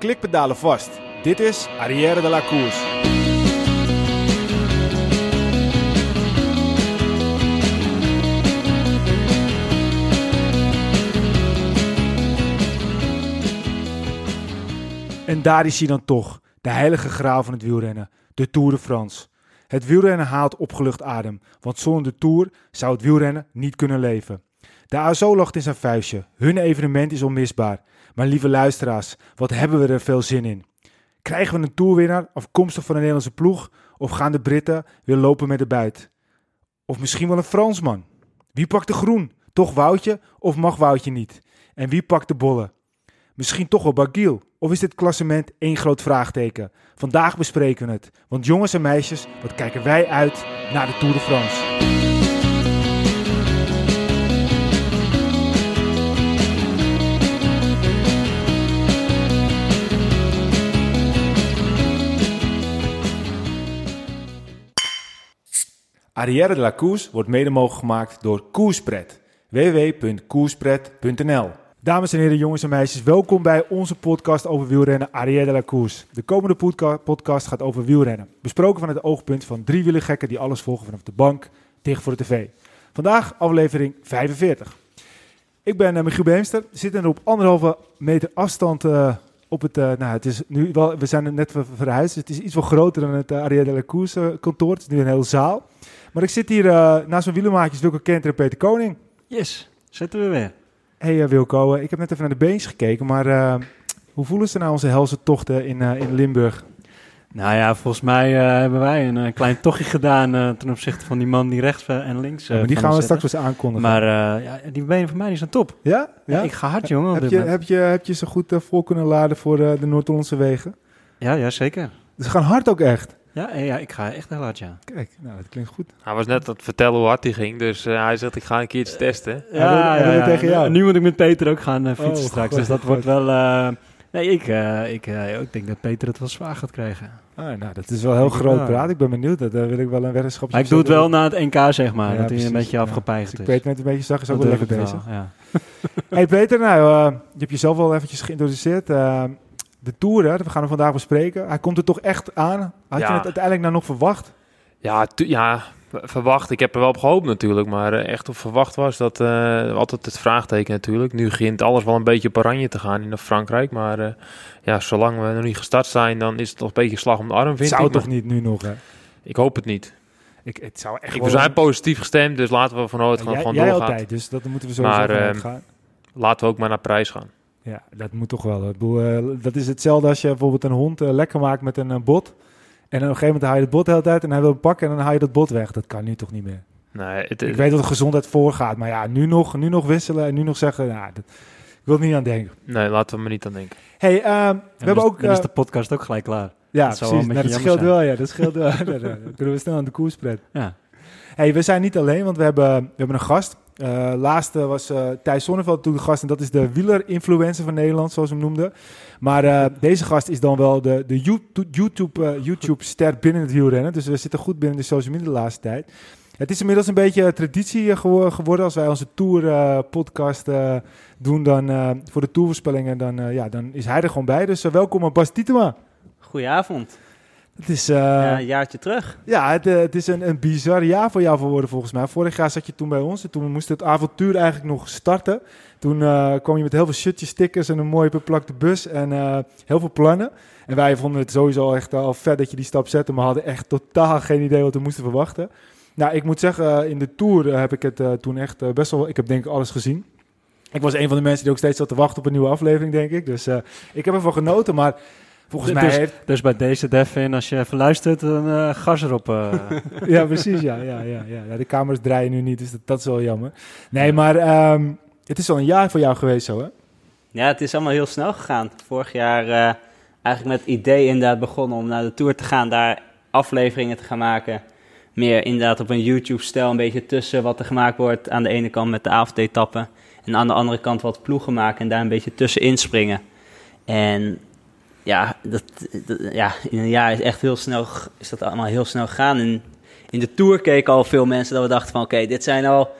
klikpedalen vast. Dit is Arrière de la Course. En daar is hij dan toch, de heilige graal van het wielrennen, de Tour de France. Het wielrennen haalt opgelucht adem, want zonder de Tour zou het wielrennen niet kunnen leven. De ASO lacht in zijn vuistje, hun evenement is onmisbaar. Maar lieve luisteraars, wat hebben we er veel zin in. Krijgen we een Tourwinnaar afkomstig van een Nederlandse ploeg, of gaan de Britten weer lopen met de buit? Of misschien wel een Fransman? Wie pakt de groen? Toch Woutje of mag Woutje niet? En wie pakt de bollen? Misschien toch wel Bagiel? Of is dit klassement één groot vraagteken? Vandaag bespreken we het. Want jongens en meisjes, wat kijken wij uit naar de Tour de France. Arrière de la Course wordt mede mogelijk gemaakt door Koerspret. www.koerspret.nl Dames en heren, jongens en meisjes, welkom bij onze podcast over wielrennen Arrière de la. De komende podca- podcast gaat over wielrennen. Besproken van het oogpunt van drie wielergekken die alles volgen vanaf de bank, tegen voor de tv. Vandaag aflevering 45. Ik ben uh, Michiel Beemster, zitten op anderhalve meter afstand eh, op het... eh, nou, het is nu wel, we zijn net ver- verhuisd, dus het is iets wat groter dan het uh, de la eh, kantoor. Het is nu een hele zaal. Maar ik zit hier eh, naast mijn wielermaatjes Wilco Kenter en Peter Koning. Yes, zitten we weer. Hey eh, Wilco, eh, ik heb net even naar de beens gekeken, maar hoe voelen ze nou onze helse tochten in, in Limburg? Nou ja, volgens mij hebben wij een klein tochtje gedaan ten opzichte van die man die rechts en links. Ja, maar die gaan we straks wel eens aankondigen. Maar ja, die benen van mij die zijn top. ja? Ja? ja? ik ga hard, jongen. heb, je, moment. heb, je, heb je ze goed uh, vol kunnen laden voor uh, de Noord-Hollandse wegen? Ja, ja, zeker. Ze gaan hard ook echt. Ja, eh, ja, ik ga echt heel hard, ja. Kijk, nou, dat klinkt goed. Hij was net aan het vertellen hoe hard hij ging, dus uh, hij zegt ik ga een keertje testen. Ja, wil het tegen jou. Nu moet ik met Peter ook gaan uh, fietsen Oh, straks, God, dus dat God. wordt wel... Uh, nee, ik, uh, ik, uh, ik denk dat Peter het wel zwaar gaat krijgen. Ah, nou, dat is wel heel Ik groot wel. praat. Ik ben benieuwd. Dat uh, wil ik wel een weddenschapje Maar ik doe het wel na het NK, zeg maar, Ja, dat precies, hij een beetje ja. afgepeigerd Dus is. ik Peter net een beetje zag, is ook Dat wel lekker bezig. wel, ja. hey Peter, nou, uh, je hebt jezelf al eventjes geïntroduceerd. De Tour, hè, we gaan hem vandaag bespreken. Hij komt er toch echt aan. Had Ja. je het uiteindelijk nou nog verwacht? Ja, ja, verwacht. Ik heb er wel op gehoopt natuurlijk, maar uh, echt op verwacht was dat uh, altijd het vraagteken natuurlijk. Nu begint alles wel een beetje op oranje te gaan in Frankrijk, maar uh, ja, zolang we nog niet gestart zijn, dan is het nog een beetje slag om de arm, vind Zou ik. toch niet nu nog, hè? Ik hoop het niet. Ik, het zou echt Ik, we zijn positief gestemd, dus laten we vanuit Ja, gaan jij, van jij doorgaan. altijd, dus dat moeten we sowieso Maar, gaan. Laten we ook maar naar prijs gaan. Ja, dat moet toch wel. Ik bedoel, eh, dat is hetzelfde als je bijvoorbeeld een hond eh, lekker maakt met een eh, bot. En op een gegeven moment haal je het bot de hele tijd en hij wil pakken en dan haal je dat bot weg. Dat kan nu toch niet meer. Nee, het, Ik weet dat de gezondheid voorgaat, maar ja, nu nog, nu nog wisselen en nu nog zeggen, nou, dat, ik wil er niet aan denken. nee, laten we maar niet aan denken. hey, ehm, we hebben ook... Dan is de podcast ook gelijk klaar. ja, dat precies. Nou, dat scheelt wel, ja. Dat scheelt wel. Dan kunnen we snel aan de koers. Ja. hey, we zijn niet alleen, want we hebben, we hebben een gast. Uh, laatste was uh, Thijs Sonneveld toen de gast. En dat is de wieler-influencer van Nederland, zoals we hem noemden. Maar uh, deze gast is dan wel de, de YouTube-ster YouTube binnen het wielrennen. Dus we zitten goed binnen de social media de laatste tijd. Het is inmiddels een beetje traditie geworden. Als wij onze Tour-podcast doen dan, voor de Tourvoorspellingen, dan, ja, dan is hij er gewoon bij. Dus welkom Bas Tietema. Goedenavond. Het is, uh, ja, een jaartje terug. Ja, het, uh, het is een, een bizar jaar voor jou geworden volgens mij. Vorig jaar zat je toen bij ons en toen moest het avontuur eigenlijk nog starten. Toen uh, kwam je met heel veel shirtjes, stickers en een mooi beplakte bus en uh, heel veel plannen. En wij vonden het sowieso echt al vet dat je die stap zette, maar hadden echt totaal geen idee wat we moesten verwachten. Nou, ik moet zeggen, in de Tour heb ik het toen echt best wel... Ik heb denk ik alles gezien. Ik was een van de mensen die ook steeds zat te wachten op een nieuwe aflevering, denk ik. Dus ik heb ervan genoten, maar... Volgens dus, mij heeft... dus bij deze Devin, als je even luistert, dan uh, gas erop. Uh. ja, precies. Ja, ja, ja, ja. ja, de camera's draaien nu niet, dus dat, dat is wel jammer. Nee, maar um, het is al een jaar voor jou geweest zo, hè? Ja, het is allemaal heel snel gegaan. Vorig jaar uh, eigenlijk met het idee inderdaad begonnen om naar de Tour te gaan, daar afleveringen te gaan maken. Meer inderdaad op een YouTube-stijl, een beetje tussen wat er gemaakt wordt aan de ene kant met de avondetappen. En aan de andere kant wat ploegen maken en daar een beetje tussen inspringen. En ja, dat, ja, in een jaar is echt heel snel, is dat allemaal heel snel gegaan. En in de Tour keken al veel mensen dat we dachten van, oké, dit zijn al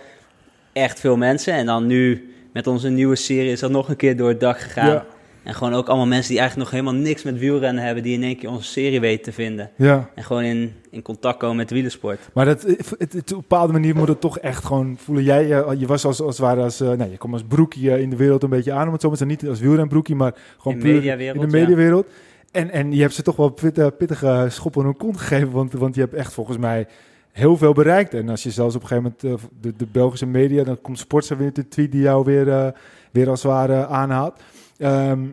echt veel mensen. En dan nu met onze nieuwe serie is dat nog een keer door het dak gegaan. En gewoon ook allemaal mensen die eigenlijk nog helemaal niks met wielrennen hebben, die in één keer onze serie weten te vinden. Ja. En gewoon in, in contact komen met de wielersport. Maar dat, het, het- het- op een bepaalde manier moet het toch echt gewoon voelen. Jij, eh, je was als, als ware als, eh, nou, je kwam als broekie eh, in de wereld een beetje aan, om het zo maar te zeggen. Niet als wielrenbroekie, maar gewoon In de puur mediawereld, in de ja. mediawereld. En, en je hebt ze toch wel pit- pittige schop in hun kont gegeven, want, want je hebt echt volgens mij heel veel bereikt. En als je zelfs op een gegeven moment de, de Belgische media, dan komt Sportza weer een tweet die jou weer, weer als het ware aanhaalt. Ehm,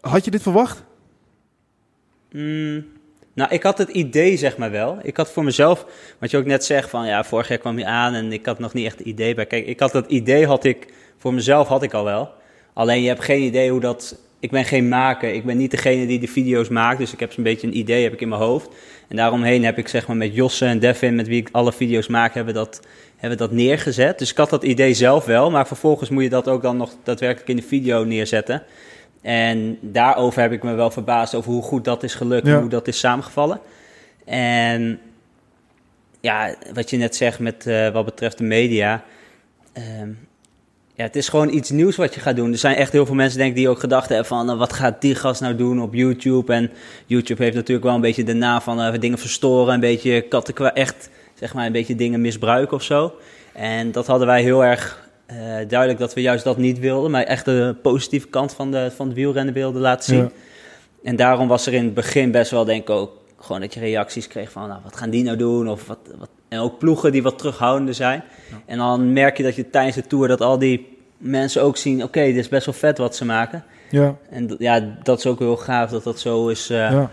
had je dit verwacht? Mm, nou, ik had het idee, zeg maar wel. Ik had voor mezelf, wat je ook net zegt, van ja, vorig jaar kwam je aan en ik had nog niet echt een idee bij. Kijk, ik had dat idee, had ik, voor mezelf had ik al wel. Alleen je hebt geen idee hoe dat, ik ben geen maker, ik ben niet degene die de video's maakt, dus ik heb zo'n beetje een idee, heb ik in mijn hoofd. En daaromheen heb ik zeg maar met Josse en Devin, met wie ik alle video's maak, hebben dat, hebben dat neergezet. Dus ik had dat idee zelf wel, maar vervolgens moet je dat ook dan nog daadwerkelijk in de video neerzetten. En daarover heb ik me wel verbaasd over hoe goed dat is gelukt Ja. en hoe dat is samengevallen. En ja, wat je net zegt met eh, wat betreft de media. ehm, ja, het is gewoon iets nieuws wat je gaat doen. Er zijn echt heel veel mensen denk ik, die ook gedacht hebben van... nou, wat gaat die gast nou doen op YouTube? En YouTube heeft natuurlijk wel een beetje de naam van eh, dingen verstoren... een beetje katten echt, zeg maar, een beetje dingen misbruiken of zo. En dat hadden wij heel erg eh, duidelijk dat we juist dat niet wilden... maar echt de positieve kant van, de, van het wielrennen wilden laten zien. Ja. En daarom was er in het begin best wel, denk ik ook, gewoon dat je reacties kreeg van, nou, wat gaan die nou doen? Of wat, wat, en ook ploegen die wat terughoudender zijn. En dan merk je dat je tijdens de tour dat al die mensen ook zien, oké, dit is best wel vet wat ze maken. Ja, En ja, dat is ook heel gaaf dat dat zo is eh ja.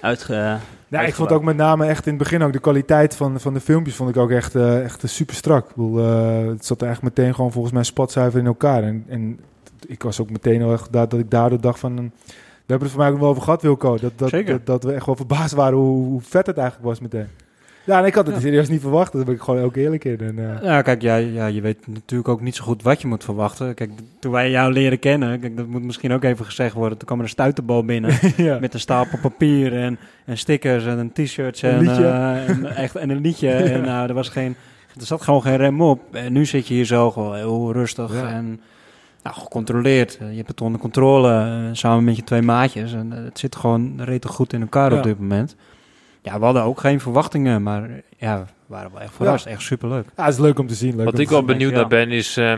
uitge... Ja, ik vond ook met name echt in het begin ook de kwaliteit van, van de filmpjes vond ik ook echt, eh, echt super strak. Ik bedoel, eh, het zat echt meteen gewoon volgens mij spatzuiver in elkaar. En, en ik was ook meteen heel erg dat, dat ik daardoor dacht van, eh, we hebben het voor mij ook wel over gehad Wilco. Dat, dat, Zeker. dat, dat we echt wel verbaasd waren hoe, hoe vet het eigenlijk was meteen. Ja, en ik had het Ja. serieus niet verwacht. Daar ben ik gewoon ook eerlijk in. En, eh, Ja, kijk, ja, ja, je weet natuurlijk ook niet zo goed wat je moet verwachten. Kijk, toen wij jou leren kennen, kijk, dat moet misschien ook even gezegd worden. Toen kwam er een stuiterbal binnen ja. met een stapel papier en, en stickers en een t-shirts en, eh, en, echt, en een liedje. En nou, er, was geen, er zat gewoon geen rem op. En nu zit je hier zo gewoon heel rustig en nou, gecontroleerd. Je hebt het onder controle eh, samen met je twee maatjes. En eh, het zit gewoon redelijk goed in elkaar op dit moment. Ja, we hadden ook geen verwachtingen, maar ja, we waren wel echt verrast. Echt superleuk. ja, het is leuk om te zien. Leuk Wat ik wel benieuwd ja. naar ben is, eh,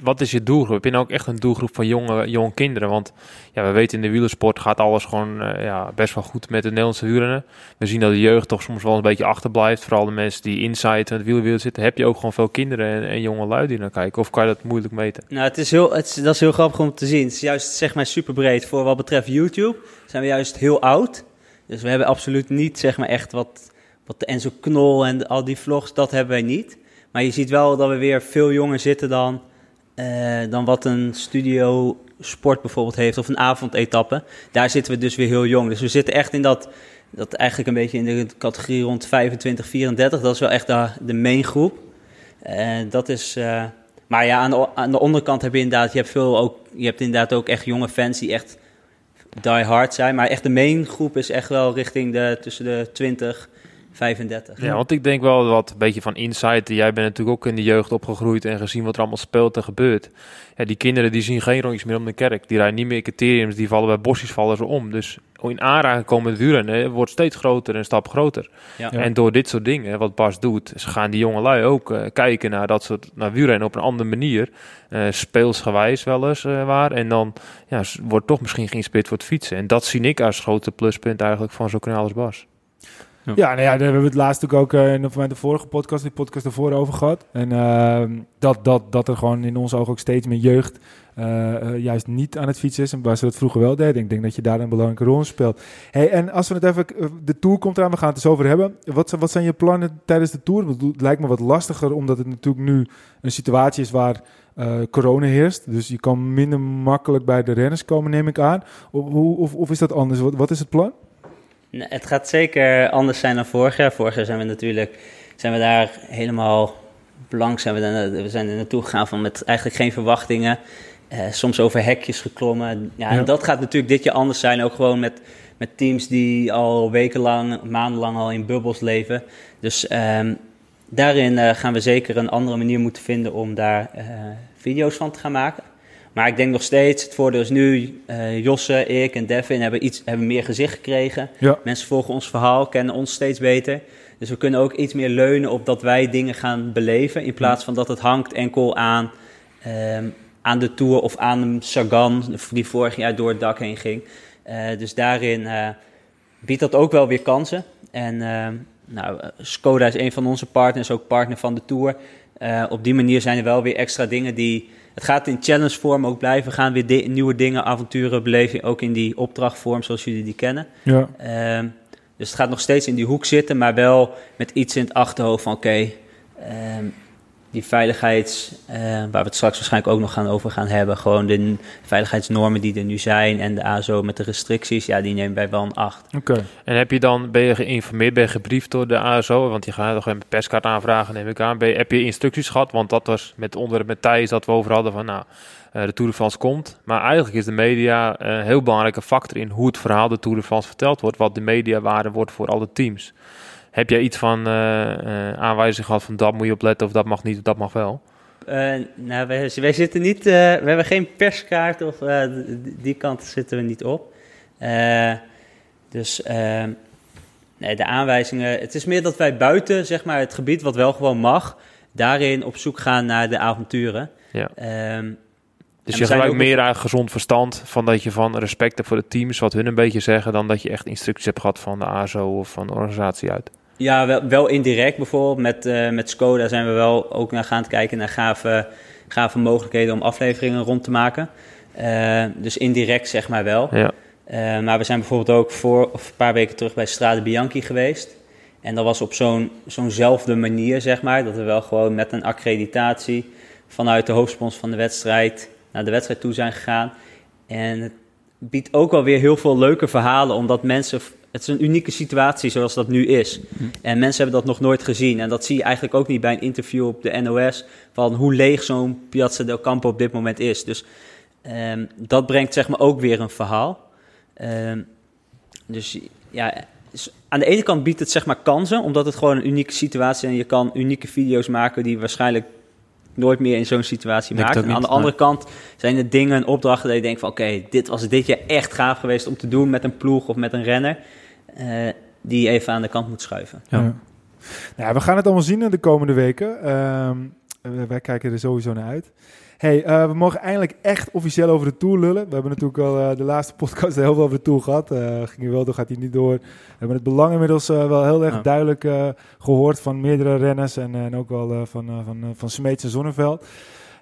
wat is je doelgroep? Ben je ook echt een doelgroep van jonge, jonge kinderen? Want ja, we weten in de wielersport gaat alles gewoon eh, ja, best wel goed met de Nederlandse wielrennen. We zien dat de jeugd toch soms wel een beetje achterblijft. Vooral de mensen die inside in het wielerwereld zitten. Heb je ook gewoon veel kinderen en, en jonge lui die naar kijken? Of kan je dat moeilijk meten? Nou, het is heel, het is, dat is heel grappig om te zien. Het is juist, zeg maar, super breed. Voor wat betreft YouTube zijn we juist heel oud. Dus we hebben absoluut niet, zeg maar, echt wat, wat de Knol en al die vlogs, dat hebben wij niet. Maar je ziet wel dat we weer veel jonger zitten dan, eh, dan wat een studio sport bijvoorbeeld heeft, of een avondetappe. Daar zitten we dus weer heel jong. Dus we zitten echt in dat, dat eigenlijk een beetje in de categorie rond 25, 34. Dat is wel echt de, de main groep. En dat is... eh, maar ja, aan de, aan de onderkant heb je inderdaad, je hebt veel ook, je hebt inderdaad ook echt jonge fans die echt die hard zijn. Maar echt de main groep is echt wel richting de, tussen de 20, 35. Ja, want ik denk wel wat een beetje van insight. Jij bent natuurlijk ook in de jeugd opgegroeid en gezien wat er allemaal speelt en gebeurt. Ja, die kinderen die zien geen rondjes meer om de kerk. Die rijden niet meer criteriums, die vallen bij bosjes vallen ze om. Dus in aanraking komen met wielrennen wordt steeds groter en een stap groter. Ja. Ja. En door dit soort dingen, wat Bas doet, ze gaan die jonge lui ook eh, kijken naar dat soort naar wielrennen op een andere manier. eh speelsgewijs wel eens eh, waar. En dan ja, wordt toch misschien geïnspireerd voor het fietsen. En dat zie ik als grote pluspunt eigenlijk van zo'n kanaal als Bas. Ja, nou ja, daar hebben we het laatst ook eh, in de, de vorige podcast, die podcast ervoor over gehad. En ehm, dat, dat, dat er gewoon in onze ogen ook steeds meer jeugd eh, eh, juist niet aan het fietsen is. En waar ze dat vroeger wel deden. Ik denk dat je daar een belangrijke rol in speelt. Hey, en als we het even, eh, de Tour komt eraan, we gaan het dus over hebben. Wat, wat zijn je plannen tijdens de Tour? Het lijkt me wat lastiger, omdat het natuurlijk nu een situatie is waar corona heerst. Dus je kan minder makkelijk bij de renners komen, neem ik aan. Of, of, of is dat anders? Wat, is het plan? Het gaat zeker anders zijn dan vorig jaar. Vorig jaar zijn we natuurlijk zijn we daar helemaal blank zijn we, we zijn er naartoe gegaan van met eigenlijk geen verwachtingen. Eh, soms over hekjes geklommen. Ja, Ja. En dat gaat natuurlijk dit jaar anders zijn. Ook gewoon met, met teams die al wekenlang, maandenlang al in bubbels leven. Dus ehm, daarin eh, gaan we zeker een andere manier moeten vinden om daar eh, video's van te gaan maken. maar ik denk nog steeds, het voordeel is nu, Josse, ik en Devin hebben, iets, hebben meer gezicht gekregen. Ja. Mensen volgen ons verhaal, kennen ons steeds beter. Dus we kunnen ook iets meer leunen op dat wij dingen gaan beleven. In plaats van dat het hangt enkel aan, ehm, aan de Tour of aan Sagan, die vorig jaar door het dak heen ging. Eh, dus daarin eh, biedt dat ook wel weer kansen. En ehm, nou, Skoda is een van onze partners, ook partner van de Tour. Op die manier zijn er wel weer extra dingen die... Het gaat in challenge vorm ook blijven. We gaan weer di- nieuwe dingen, avonturen beleven. Ook in die opdrachtvorm zoals jullie die kennen. Ja. Ehm, dus het gaat nog steeds in die hoek zitten, maar wel met iets in het achterhoofd van oké, ehm, die veiligheids, eh, waar we het straks waarschijnlijk ook nog gaan over gaan hebben, gewoon de veiligheidsnormen die er nu zijn en de ASO met de restricties, ja, die nemen wij wel een acht. Oké. En heb je dan, ben je geïnformeerd, ben je gebriefd door de ASO? Want je gaat nog een perskaart aanvragen, neem ik aan. Ben je, heb je instructies gehad? Want dat was met onder met Thijs dat we over hadden van, nou, eh, de Tour de France komt. Maar eigenlijk is de media eh, een heel belangrijke factor in hoe het verhaal de Tour de France verteld wordt. Wat de mediawaarde wordt voor alle teams. Heb jij iets van eh, eh, aanwijzing gehad van dat moet je opletten of dat mag niet of dat mag wel? Eh, nou, wij, wij zitten niet, we hebben geen perskaart of die kant zitten we niet op. Dus ehm, nee, de aanwijzingen, het is meer dat wij buiten, zeg maar, het gebied wat wel gewoon mag, daarin op zoek gaan naar de avonturen. Ja. Ehm, Dus je gebruikt meer uit gezond verstand van dat je van respect hebt voor de teams, wat hun een beetje zeggen, dan dat je echt instructies hebt gehad van de ASO of van de organisatie uit. Ja, wel, wel indirect bijvoorbeeld. Met, eh, met Skoda zijn we wel ook naar gaan kijken naar gave, gave mogelijkheden om afleveringen rond te maken. Eh, dus indirect zeg maar wel. Ja. Eh, maar we zijn bijvoorbeeld ook voor of een paar weken terug bij Strade Bianchi geweest. En dat was op zo'n zo'nzelfde manier, zeg maar. Dat we wel gewoon met een accreditatie vanuit de hoofdsponsor van de wedstrijd naar de wedstrijd toe zijn gegaan. En het biedt ook wel weer heel veel leuke verhalen, omdat mensen... Het is een unieke situatie zoals dat nu is. En mensen hebben dat nog nooit gezien. En dat zie je eigenlijk ook niet bij een interview op de NOS... van hoe leeg zo'n Piazza del Campo op dit moment is. Dus ehm, dat brengt zeg maar ook weer een verhaal. Ehm, dus ja, aan de ene kant biedt het zeg maar kansen, omdat het gewoon een unieke situatie is en je kan unieke video's maken die waarschijnlijk nooit meer in zo'n situatie maakt. En aan de andere kant zijn er dingen, opdrachten dat je denkt van oké, dit was dit jaar echt gaaf geweest om te doen met een ploeg of met een renner. Eh, die je even aan de kant moet schuiven. Ja. Ja. Nou, we gaan het allemaal zien in de komende weken. Ehm, wij- kijken er sowieso naar uit. Hey, eh, we mogen eindelijk echt officieel over de Tour lullen. We hebben natuurlijk al eh, de laatste podcast heel veel over de Tour gehad. Eh ging hij wel door, gaat hij niet door. We hebben het belang inmiddels eh, wel heel erg Ja. duidelijk eh, gehoord van meerdere renners. En, en ook wel eh, van, eh, van, eh, van Smeets en Zonneveld.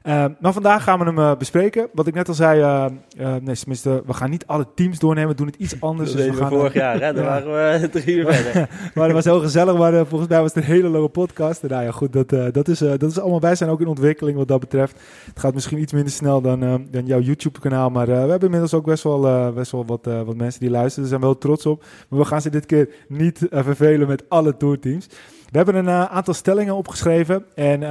Eh, maar vandaag gaan we hem eh, bespreken. Wat ik net al zei, eh, eh, nee, tenminste, we gaan niet alle teams doornemen. We doen het iets anders. Dat dus we gaan, vorig jaar, hè? Ja. waren we drie uur verder. maar het was heel gezellig, maar volgens mij was het een hele lange podcast. En nou ja, goed, dat, dat, is, dat is allemaal, wij zijn ook in ontwikkeling wat dat betreft. Het gaat misschien iets minder snel dan, dan jouw YouTube-kanaal, maar we hebben inmiddels ook best wel, best wel wat, wat mensen die luisteren. Daar zijn we wel trots op. Maar we gaan ze dit keer niet vervelen met alle tourteams. We hebben een eh, aantal stellingen opgeschreven. En eh,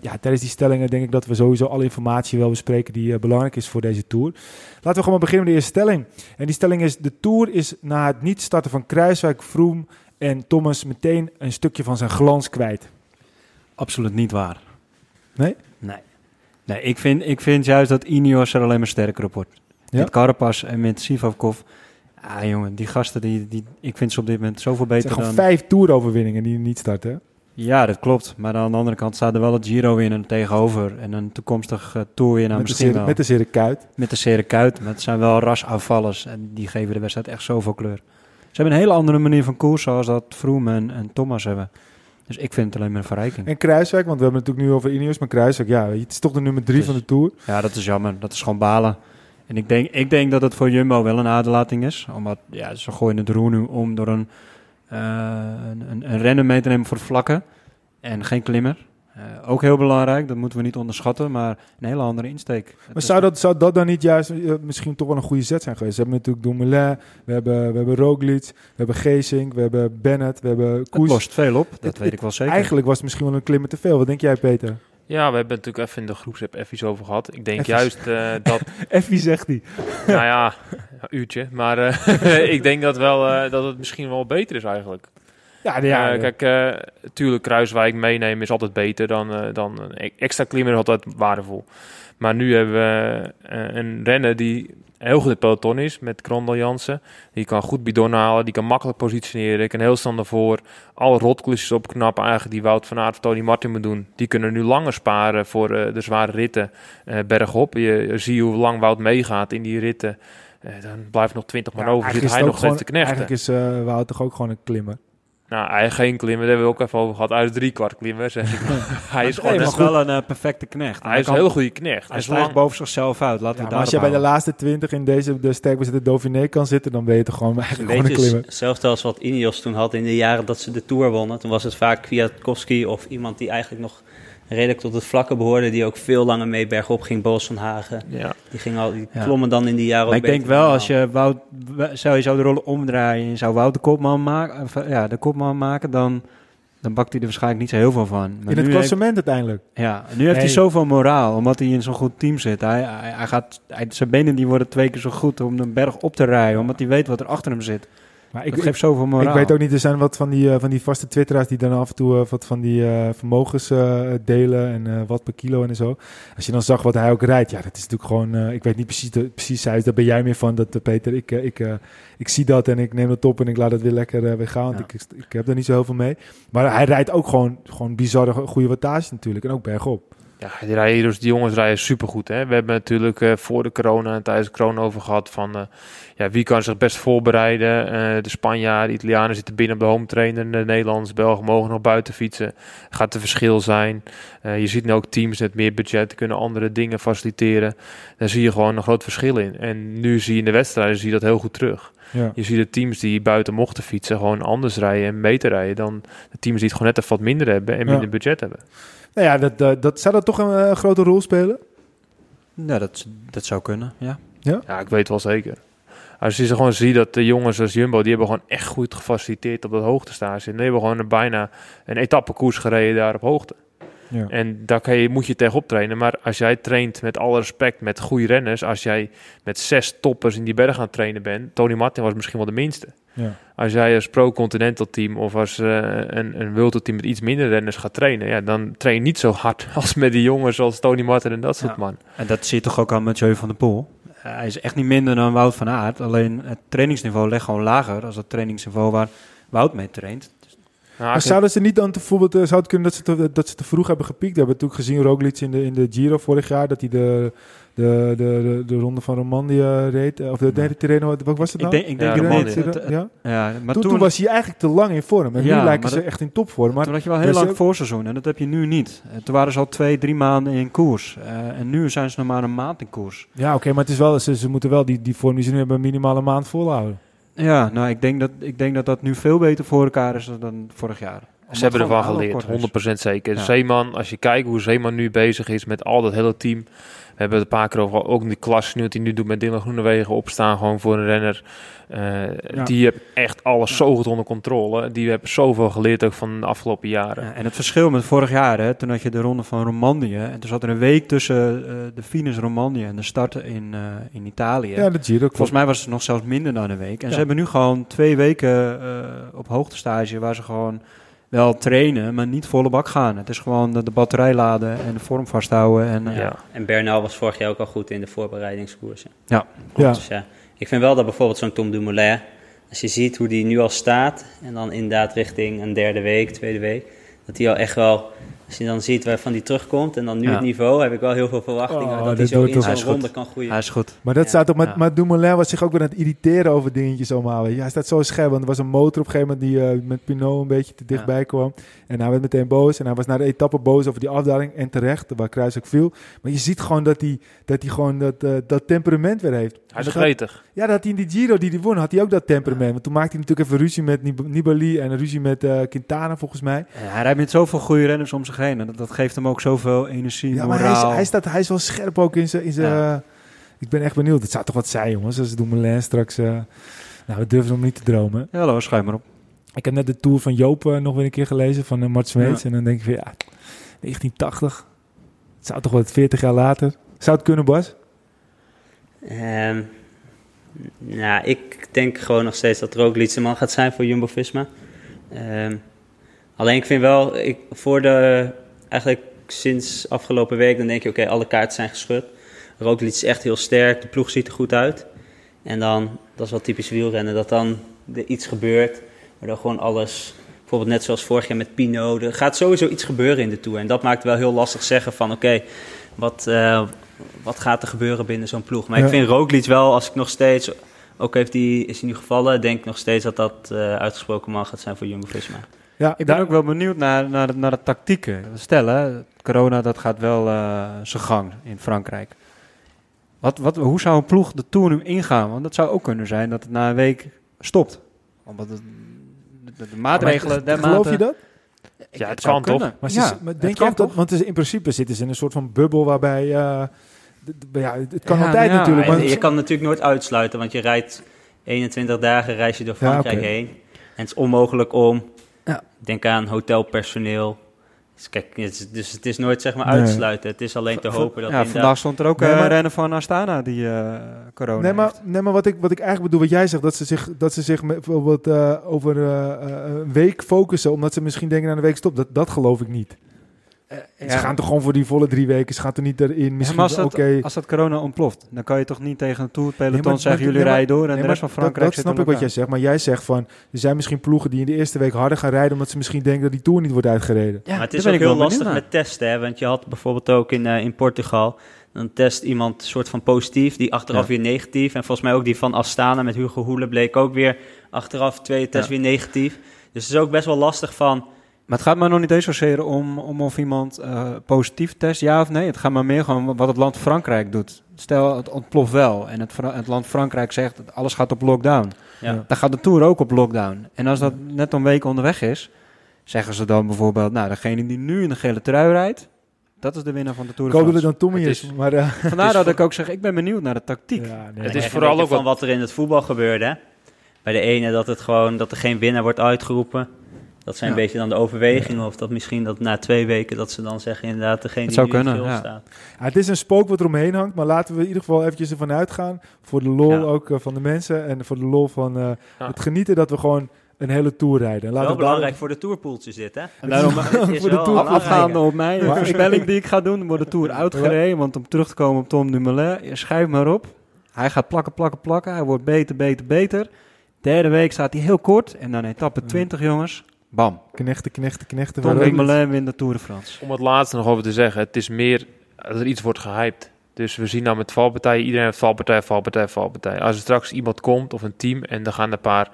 ja, tijdens die stellingen denk ik dat we sowieso alle informatie wel bespreken die eh, belangrijk is voor deze tour. Laten we gewoon beginnen met de eerste stelling. En die stelling is: de tour is na het niet starten van Kruiswijk, Vroom en Thomas meteen een stukje van zijn glans kwijt. Absoluut niet waar. Nee? Nee. Nee, ik vind, ik vind juist dat Ineos er alleen maar sterker op wordt. Ja? Met Carapaz en met Sivakov. Ah jongen, die gasten, die, die, ik vind ze op dit moment zoveel beter dan... vijf toeroverwinningen die niet starten. Ja, dat klopt. Maar aan de andere kant staat er wel het Giro-winner tegenover. En een toekomstig uh, toerwinnaar met, de misschien zere, wel. met de zere kuit. Met de Sere Kuit. Maar het zijn wel rasafvallers. En die geven de wedstrijd echt zoveel kleur. Ze hebben een hele andere manier van koers zoals dat Froome en, en Thomas hebben. Dus ik vind het alleen maar een verrijking. En Kruiswijk, want we hebben het natuurlijk nu over Ineos, maar Kruiswijk, ja, het is toch de nummer drie Dus- van de tour. Ja, dat is jammer. Dat is gewoon balen. En ik denk, ik denk dat het voor Jumbo wel een aderlating is. Omdat ja, ze gooien het roer nu om door een, eh, een, een, renner mee te nemen voor vlakken. En geen klimmer. Eh, ook heel belangrijk, dat moeten we niet onderschatten. Maar een hele andere insteek. Het Maar zou dat, zou dat dan niet juist eh, misschien toch wel een goede zet zijn geweest? We hebben natuurlijk Dumoulin, we hebben, we hebben Roglic, we hebben Geesink, we hebben Bennett, we hebben Het Koes. lost veel op, dat Het- weet ik wel zeker. Eigenlijk was het misschien wel een klimmer te veel. Wat denk jij, Peter? Ja, we hebben het natuurlijk even in de groepsapp even iets over gehad. Ik denk juist eh, dat, Effie zegt hij. nou ja, een uurtje. Maar eh, ik denk dat, wel, eh, dat het misschien wel beter is eigenlijk. Ja, Ja, ja, kijk, eh tuurlijk Kruiswijk meenemen is altijd beter dan, eh, dan een e- extra klimmer is altijd waardevol. Maar nu hebben we eh, een renner die heel goed in peloton is met Krondel Jansen. Die kan goed bidon halen, die kan makkelijk positioneren, die kan heel snel naar voor. Alle rotklusjes opknappen eigenlijk die Wout van Aert of Tony Martin moet doen. Die kunnen nu langer sparen voor eh, de zware ritten eh, bergop. Je, ziet hoe lang Wout meegaat in die ritten. Eh, dan blijft nog 20 man Ja, over. Zit hij nog steeds te knechten. Eigenlijk is eh Wout toch ook gewoon een klimmer. Nou, hij heeft geen klimmer. Daar hebben we ook even over gehad. Hij is drie kwart klimmer, zeg ik. hij is gewoon is wel een eh, perfecte knecht. hij is een heel goede knecht. Hij En stijgt zolang- boven zichzelf uit. Laten Ja, we daar als je bij de laatste 20 in deze de sterk bezette Dauphiné kan zitten, dan ben je toch gewoon eigenlijk gewoon een klimmer. hetzelfde als wat Ineos toen had in de jaren dat ze de Tour wonnen. Toen was het vaak Kwiatkowski of iemand die eigenlijk nog redelijk tot het vlakke behoorde, die ook veel langer mee bergop ging, Boos van Hagen. Ja. Die, ging al, die Ja. klommen dan in die jaren Maar ik denk wel, als je Wout, zou je zou de rollen omdraaien en je zou Wout de kopman maken, of, ja, de kopman maken, dan, dan bakt hij er waarschijnlijk niet zo heel veel van. Maar In het klassement uiteindelijk. ja, nu heeft hij zoveel moraal, omdat hij in zo'n goed team zit. Hij, hij, hij gaat, hij, zijn benen die worden twee keer zo goed om een berg op te rijden, omdat hij weet wat er achter hem zit. Maar Ik, ik, dat ik, geeft zoveel moraal. ik weet ook niet, er zijn wat van die, eh, van die vaste twitteraars die dan af en toe eh, wat van die eh, vermogens delen en wat per kilo en zo. Als je dan zag wat hij ook rijdt, ja, dat is natuurlijk gewoon, ik weet niet precies, de, precies huis, daar ben jij meer van, dat, Peter. Ik, ik, ik zie dat en ik neem dat op en ik laat het weer lekker weer gaan, want Ja. ik, ik heb er niet zo heel veel mee. Maar hij rijdt ook gewoon, gewoon bizarre goede wattage natuurlijk en ook bergop. Ja, die, rijden, dus die jongens rijden supergoed. Hè? We hebben natuurlijk eh, voor de corona en tijdens de corona over gehad van... eh, ja, wie kan zich best voorbereiden? Eh, de Spanjaarden, de Italianen zitten binnen op de home trainer. De Nederlanders, Belgen mogen nog buiten fietsen. Gaat er verschil zijn? Je ziet nu ook teams met meer budget kunnen andere dingen faciliteren. Daar zie je gewoon een groot verschil in. En nu zie je in de wedstrijden zie je dat heel goed terug. Ja. Je ziet de teams die buiten mochten fietsen gewoon anders rijden en beter rijden dan de teams die het gewoon net even wat minder hebben en Ja. minder budget hebben. Nou ja, dat, dat, dat, zou dat toch een eh, grote rol spelen? Ja, dat, dat zou kunnen, ja. Ja, ik weet wel zeker. Als je ze gewoon ziet dat de jongens als Jumbo, die hebben gewoon echt goed gefaciliteerd op dat hoogtestage. En die hebben gewoon een bijna een etappekoers gereden daar op hoogte. Ja. En daar kan je, moet je tegenop trainen. Maar als jij traint met alle respect met goede renners, als jij met zes toppers in die berg aan het trainen bent, Tony Martin was misschien wel de minste. Ja. Als jij als pro-continental team of als eh, een, een World team met iets minder renners gaat trainen, ja, dan train je niet zo hard als met die jongens zoals Tony Martin en dat soort Ja. man. En dat zie je toch ook aan Mathieu van der Poel. Hij is echt niet minder dan Wout van Aert. Alleen het trainingsniveau ligt gewoon lager als het trainingsniveau waar Wout mee traint. Nou, Maar als zouden ze niet dan bijvoorbeeld, eh, zou het kunnen dat ze te, dat ze te vroeg hebben gepiekt? We hebben natuurlijk gezien Roglic in de, in de Giro vorig jaar, dat hij de, de, de, de, de ronde van Romandie eh, reed. Eh, Of de, nee, de Tirreno, wat was het Ik nou? denk, ik denk Ja, het Romandie. niet. Tirreno, Het- ja? ja, maar toen, toen, toen was hij eigenlijk te lang in vorm. En Ja, nu lijken ze dat- echt in topvorm. Maar toen had je wel heel lang voorseizoen en dat heb je nu niet. Eh, Toen waren ze al twee, drie maanden in koers. Eh, en nu zijn ze nog maar een maand in koers. ja, oké, maar het is wel, ze, ze moeten wel die, die vorm die ze nu hebben minimaal een maand volhouden. Ja, nou, ik denk dat, ik denk dat dat nu veel beter voor elkaar is dan vorig jaar. Ze hebben ervan geleerd, alle kort is. 100% zeker. Ja. Zeeman, als je kijkt hoe Zeeman nu bezig is met al dat hele team. We hebben het een paar keer over, ook in die klas nu, wat hij nu doet met Dylan Groenewegen, opstaan gewoon voor een renner. Eh, Die heeft echt alles zo goed onder controle. Die hebben zoveel geleerd ook van de afgelopen jaren. Ja, en het verschil met vorig jaar, hè, toen had je de ronde van Romandie. En toen zat er een week tussen eh, de finish Romandie en de start in, eh, in Italië. Ja, de Giro. klopt. Volgens mij was het nog zelfs minder dan een week. En Ja. ze hebben nu gewoon twee weken eh, op hoogtestage waar ze gewoon wel trainen, maar niet volle bak gaan. Het is gewoon de, de batterij laden en de vorm vasthouden. En, eh, Ja. En Bernal was vorig jaar ook al goed in de voorbereidingskoersen. ja. Dus ja, ik vind wel dat bijvoorbeeld zo'n Tom Dumoulin, als je ziet hoe die nu al staat, en dan inderdaad richting een derde week, tweede week, dat hij al echt wel, als je dan ziet waarvan die terugkomt en dan nu Ja. het niveau, heb ik wel heel veel verwachtingen Oh, dat hij zo in toch- Hij is zo'n goed. ronde kan groeien. Hij is goed. Maar dat Ja. staat ook met, Ja. maar Dumoulin was zich ook weer aan het irriteren over dingetjes allemaal. weet je. Hij staat zo scherp, want er was een motor op een gegeven moment die eh, met Pinot een beetje te dichtbij kwam. En hij werd meteen boos en hij was na de etappe boos over die afdaling en terecht, waar Kruis ook viel. Maar je ziet gewoon dat hij, dat hij gewoon dat, eh, dat temperament weer heeft. Hij is had- gretig. ja, dat had hij in die Giro die hij won, had hij ook dat temperament. Want toen maakte hij natuurlijk even ruzie met Nib- Nibali en ruzie met eh, Quintana volgens mij. Hij rijdt met zoveel goede renners om zich heen. En dat, dat geeft hem ook zoveel energie, Ja, maar hij is, moraal. hij, staat, hij is wel scherp ook in zijn... In zijn Ja. eh, ik ben echt benieuwd. Het zou toch wat zijn, jongens, als Dumoulin straks... eh, nou, we durven nog niet te dromen. Ja, hallo, schuim maar op. Ik heb net de Tour van Joop eh, nog weer een keer gelezen, van uh, Mart Smeets. Ja. En dan denk ik van, ja, 1980. Het zou toch wat 40 jaar later... Zou het kunnen, Bas? Ehm, nou, ik denk gewoon nog steeds dat Roglic de man gaat zijn voor Jumbo-Visma. Ehm, alleen ik vind wel, ik, voor de, eigenlijk sinds afgelopen week, dan denk je, oké, alle kaarten zijn geschud. Roglic is echt heel sterk, de ploeg ziet er goed uit. En dan, dat is wel typisch wielrennen, dat dan er iets gebeurt, waardoor gewoon alles, bijvoorbeeld net zoals vorig jaar met Pino, er gaat sowieso iets gebeuren in de Tour. En dat maakt wel heel lastig zeggen van, oké, wat, eh, wat gaat er gebeuren binnen zo'n ploeg? Maar Ja. ik vind Roglic wel, als ik nog steeds, ook heeft die, is hij nu gevallen, denk ik nog steeds dat dat eh, uitgesproken man gaat zijn voor Jumbo-Visma. Ja, Ik ben daar- ook wel benieuwd naar, naar, de, naar de tactieken. Stel, hè, corona dat gaat wel eh, zijn gang in Frankrijk. Wat, wat, hoe zou een ploeg de Tour nu ingaan? Want dat zou ook kunnen zijn dat het na een week stopt. Omdat het, de, de- de maatregelen... Maar geloof je dat? Ja, het kan toch? kunnen. Maar, ze, Ja, maar denk je dat, toch? want het is- in principe zitten ze in een soort van bubbel waarbij, eh, ja, het kan Ja, altijd ja, natuurlijk. Maar, je kan natuurlijk nooit uitsluiten, want je rijdt 21 dagen reis je door Ja, Frankrijk heen. En het is onmogelijk om, Ja. denk aan hotelpersoneel. Dus kijk, het is, dus het is nooit zeg maar Nee. uitsluiten. Het is alleen te hopen dat ja, inderdaad- vandaag stond er ook Nee, een maar- rennen van Astana die eh, corona nee, maar, heeft. nee, maar wat ik, wat ik eigenlijk bedoel, wat jij zegt, dat ze zich, dat ze zich met- bijvoorbeeld eh, over eh, eh, een week focussen, omdat ze misschien denken na een week stop, dat, dat geloof ik niet. Eh, Ze gaan toch gewoon voor die volle drie weken, ze gaan er niet erin. Misschien, maar als oké. dat, als dat corona ontploft, dan kan je toch niet tegen een Tour peloton Nee, maar- zeggen, maar- jullie nee, rijden door en Nee, de rest van dat- Frankrijk dat, zit snap ik wat jij zegt, maar jij zegt van, er zijn misschien ploegen die in de eerste week harder gaan rijden, omdat ze misschien denken dat die Tour niet wordt uitgereden. Ja, maar het is ook heel lastig met testen, hè? want je had bijvoorbeeld ook in, eh, in Portugal, dan test iemand soort van positief, die achteraf Ja. weer negatief. En volgens mij ook die van Astana met Hugo Hoele bleek ook weer achteraf tweede test Ja. weer negatief. Dus het is ook best wel lastig van, Maar het gaat maar nog niet eens zozeer om, om of iemand eh, positief test, ja of nee. Het gaat maar meer gewoon wat het land Frankrijk doet. Stel, het ontploft wel en het, het land Frankrijk zegt dat alles gaat op lockdown. ja. Dan gaat de Tour ook op lockdown. En als dat net een week onderweg is, zeggen ze dan bijvoorbeeld... Nou, degene die nu in de gele trui rijdt, dat is de winnaar van de Tour Ik de hoop dat het dan Tommy is, maar... eh, Vandaar is dat ik ook zeg, ik ben benieuwd naar de tactiek. ja, nee, Het is vooral ook van wat- wat er in het voetbal gebeurde. Hè? Bij de ene dat het gewoon dat er geen winnaar wordt uitgeroepen. Dat zijn een beetje dan de overwegingen. Of dat misschien dat na twee weken dat ze dan zeggen inderdaad degene Het die zou het kunnen, ja. staat. Ja, het is een spook wat eromheen hangt, maar laten we in ieder geval eventjes ervan uitgaan. Voor de lol Ja. ook eh, van de mensen en voor de lol van eh, Ja. het genieten dat we gewoon een hele tour rijden. En Wel belangrijk voor de tourpoeltjes dit, hè? En daarom is Voor de Tour- afgaande op mijn Maar- voorspelling die ik ga doen, wordt de Tour uitgereden. Want om terug te komen op Tom Dumoulin, schrijf maar op. Hij gaat plakken, plakken, plakken. Hij wordt beter, beter, beter. Derde week staat hij heel kort. En dan etappe 20, jongens. Bam. Knechten, knechten, knechten. Tom. Dumoulin wint de Tour de France. Om het laatste nog over te zeggen, het is meer dat er iets wordt gehyped. Dus we zien nou met valpartijen, iedereen heeft valpartij, valpartij, valpartij. Als er straks iemand komt of een team en er gaan een paar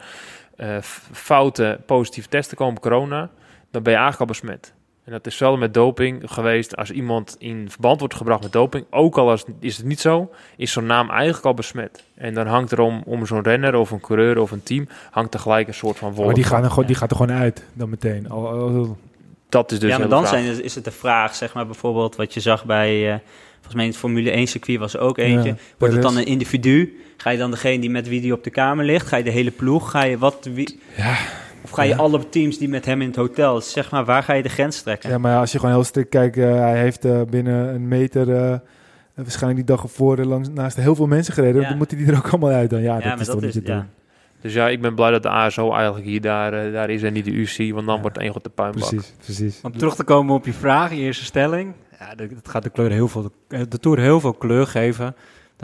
eh, f- foute positieve testen komen corona, dan ben je eigenlijk al besmet. En dat is hetzelfde met doping geweest. Als iemand in verband wordt gebracht met doping, ook al als, is het niet zo, is zo'n naam eigenlijk al besmet. En dan hangt er om, om zo'n renner of een coureur of een team, hangt er gelijk een soort van wolk. Maar die, gaan er gewoon, die gaat er gewoon uit dan meteen. Al, al- Dat is dus ja, maar dan zijn, is het de vraag, zeg maar bijvoorbeeld wat je zag bij, eh, volgens mij in het Formule 1 circuit was er ook eentje. Ja, Wordt het dan Perez. een individu? Ga je dan degene die met wie die op de kamer ligt? Ga je de hele ploeg? Ga je wat? Wie, Ja. Of ga je Ja. alle teams die met hem in het hotel? Zeg maar, waar ga je de grens trekken? Ja, maar als je gewoon heel strikt kijkt, eh, hij heeft eh, binnen een meter, eh, waarschijnlijk die dag ervoor, langs, naast heel veel mensen gereden. Ja. Dan moet hij die er ook allemaal uit dan. Ja, Ja, dat is dat toch niet is- te doen. ja. Dus ja, ik ben blij dat de ASO eigenlijk hier daar, daar is en niet de UC, want dan Ja. wordt het één grote puinbak. Precies, precies. Om terug te komen op je vraag, je eerste stelling. Ja, dat dat gaat de, kleur heel veel, de Tour heel veel kleur geven.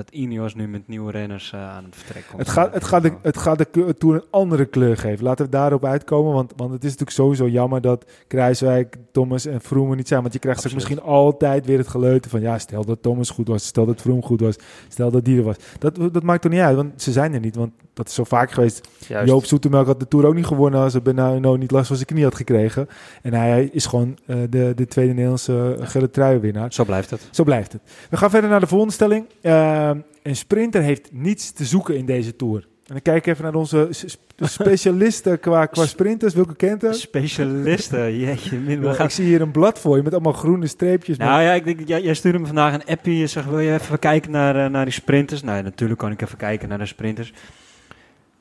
Dat Ineos nu met nieuwe renners eh, aan het vertrek komt. Het gaat, het, gaat de, het gaat de Tour een andere kleur geven. Laten we daarop uitkomen. Want, want het is natuurlijk sowieso jammer dat Kruiswijk, Thomas en Vroom er niet zijn. Want je krijgt Absoluut. misschien altijd weer het geleuten van... ja, stel dat Thomas goed was, stel dat Vroom goed was, stel dat die er was. Dat, dat maakt toch niet uit, want ze zijn er niet. Want dat is zo vaak geweest. Juist. Joop Zoetemelk had de Tour ook niet gewonnen... als Bernardo niet last van zijn knie had gekregen. En hij is gewoon eh, de, de tweede Nederlandse gele truienwinnaar. Zo blijft het. Zo blijft het. We gaan verder naar de volgende stelling. Uh, een sprinter heeft niets te zoeken in deze Tour. En dan kijk even naar onze specialisten qua, qua sprinters. Welke kent er? Specialisten, jeetje. Min, Ja, ik zie hier een blad voor je met allemaal groene streepjes. Nou ja, ik denk, jij, jij stuurde me vandaag een appie. Je zegt, wil je even kijken naar, uh, naar die sprinters? Nou, natuurlijk kan ik even kijken naar de sprinters.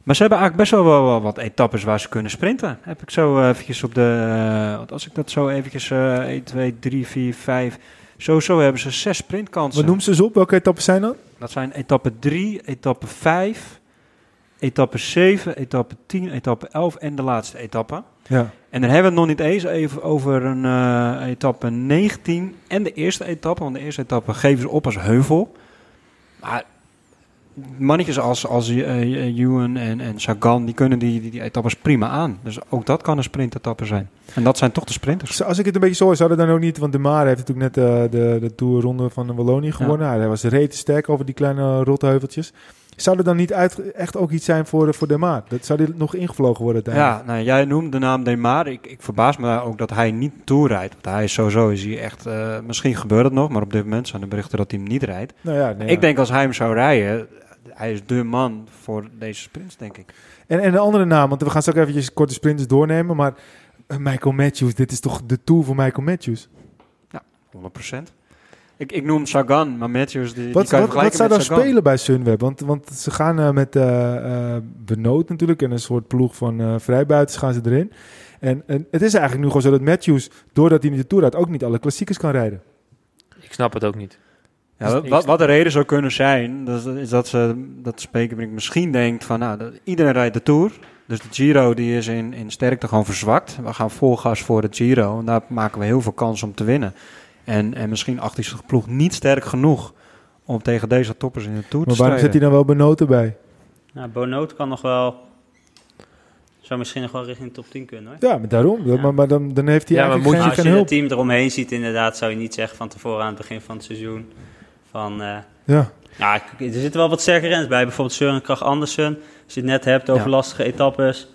Maar ze hebben eigenlijk best wel, wel wat etappes waar ze kunnen sprinten. Heb ik zo eventjes op de... Uh, want als ik dat zo eventjes... Uh, 1, 2, 3, 4, 5... Sowieso hebben ze zes sprintkansen. Wat noemen ze ze op? Welke etappes zijn dat? Dat zijn etappe 3, etappe 5, etappe 7, etappe 10, etappe 11 en de laatste etappe. Ja. En dan hebben we het nog niet eens even over een eh, etappe 19 en de eerste etappe. Want de eerste etappe geven ze op als heuvel. Maar mannetjes als, als uh, Ewan en, en Sagan, die kunnen die, die, die etappes prima aan. Dus ook dat kan een sprintetappe zijn. En dat zijn toch de sprinters. Als ik het een beetje zo hoor, zou dat dan ook niet... Want de Maar heeft natuurlijk net eh, de, de Tourronde van Wallonië gewonnen. Hij was reet sterk over die kleine rotheuveltjes. Zou er dan niet uit, echt ook iets zijn voor, voor De Maar? Dat zou dit nog ingevlogen worden? Ja, nou, jij noemt de naam De Maar. Ik, ik verbaas me ook dat hij niet toerijdt. Want hij is sowieso is hij echt... misschien gebeurt het nog, maar op dit moment zijn de berichten dat hij hem niet rijdt. Nou ja, nee, Ik ja. denk als hij hem zou rijden... Hij is de man voor deze sprints, denk ik. En, en een andere naam, want we gaan straks eventjes korte sprinters doornemen. Maar eh, Michael Matthews, dit is toch de Tour voor Michael Matthews? 100%. Ik, ik noem Sagan, maar Matthews... Die, die Wat, kan je wat, wat zou Sagan. spelen bij Sunweb? Want, want ze gaan eh, met eh eh, Benoot natuurlijk en een soort ploeg van eh vrijbuiters gaan ze erin. En, en het is eigenlijk nu gewoon zo dat Matthews, doordat hij niet de Tour had, ook niet alle klassiekers kan rijden. Ik snap het ook niet. Ja, wat- wat, wat de reden zou kunnen zijn, dat is, dat ze dat Spekenbrink misschien denkt van, nou, iedereen rijdt de Tour. Dus de Giro die is in, in sterkte gewoon verzwakt. We gaan vol gas voor de Giro en daar maken we heel veel kans om te winnen. En, en misschien acht is de ploeg niet sterk genoeg om tegen deze toppers in de Tour Maar te waarom zit strijden. hij dan wel Benoot erbij? Nou, Bonoot kan nog wel... Zou misschien nog wel richting de top 10 kunnen hoor. Ja, maar daarom. Ja. Maar, maar dan, dan heeft hij Ja, maar eigenlijk moet geen, Maar als geen je hulp. het team eromheen ziet, inderdaad, zou je niet zeggen van tevoren aan het begin van het seizoen. Van, eh, Ja. ja, k- er zitten wel wat sterke renners bij. Bijvoorbeeld Søren Krach Andersen. Als je het net hebt over Ja. lastige etappes.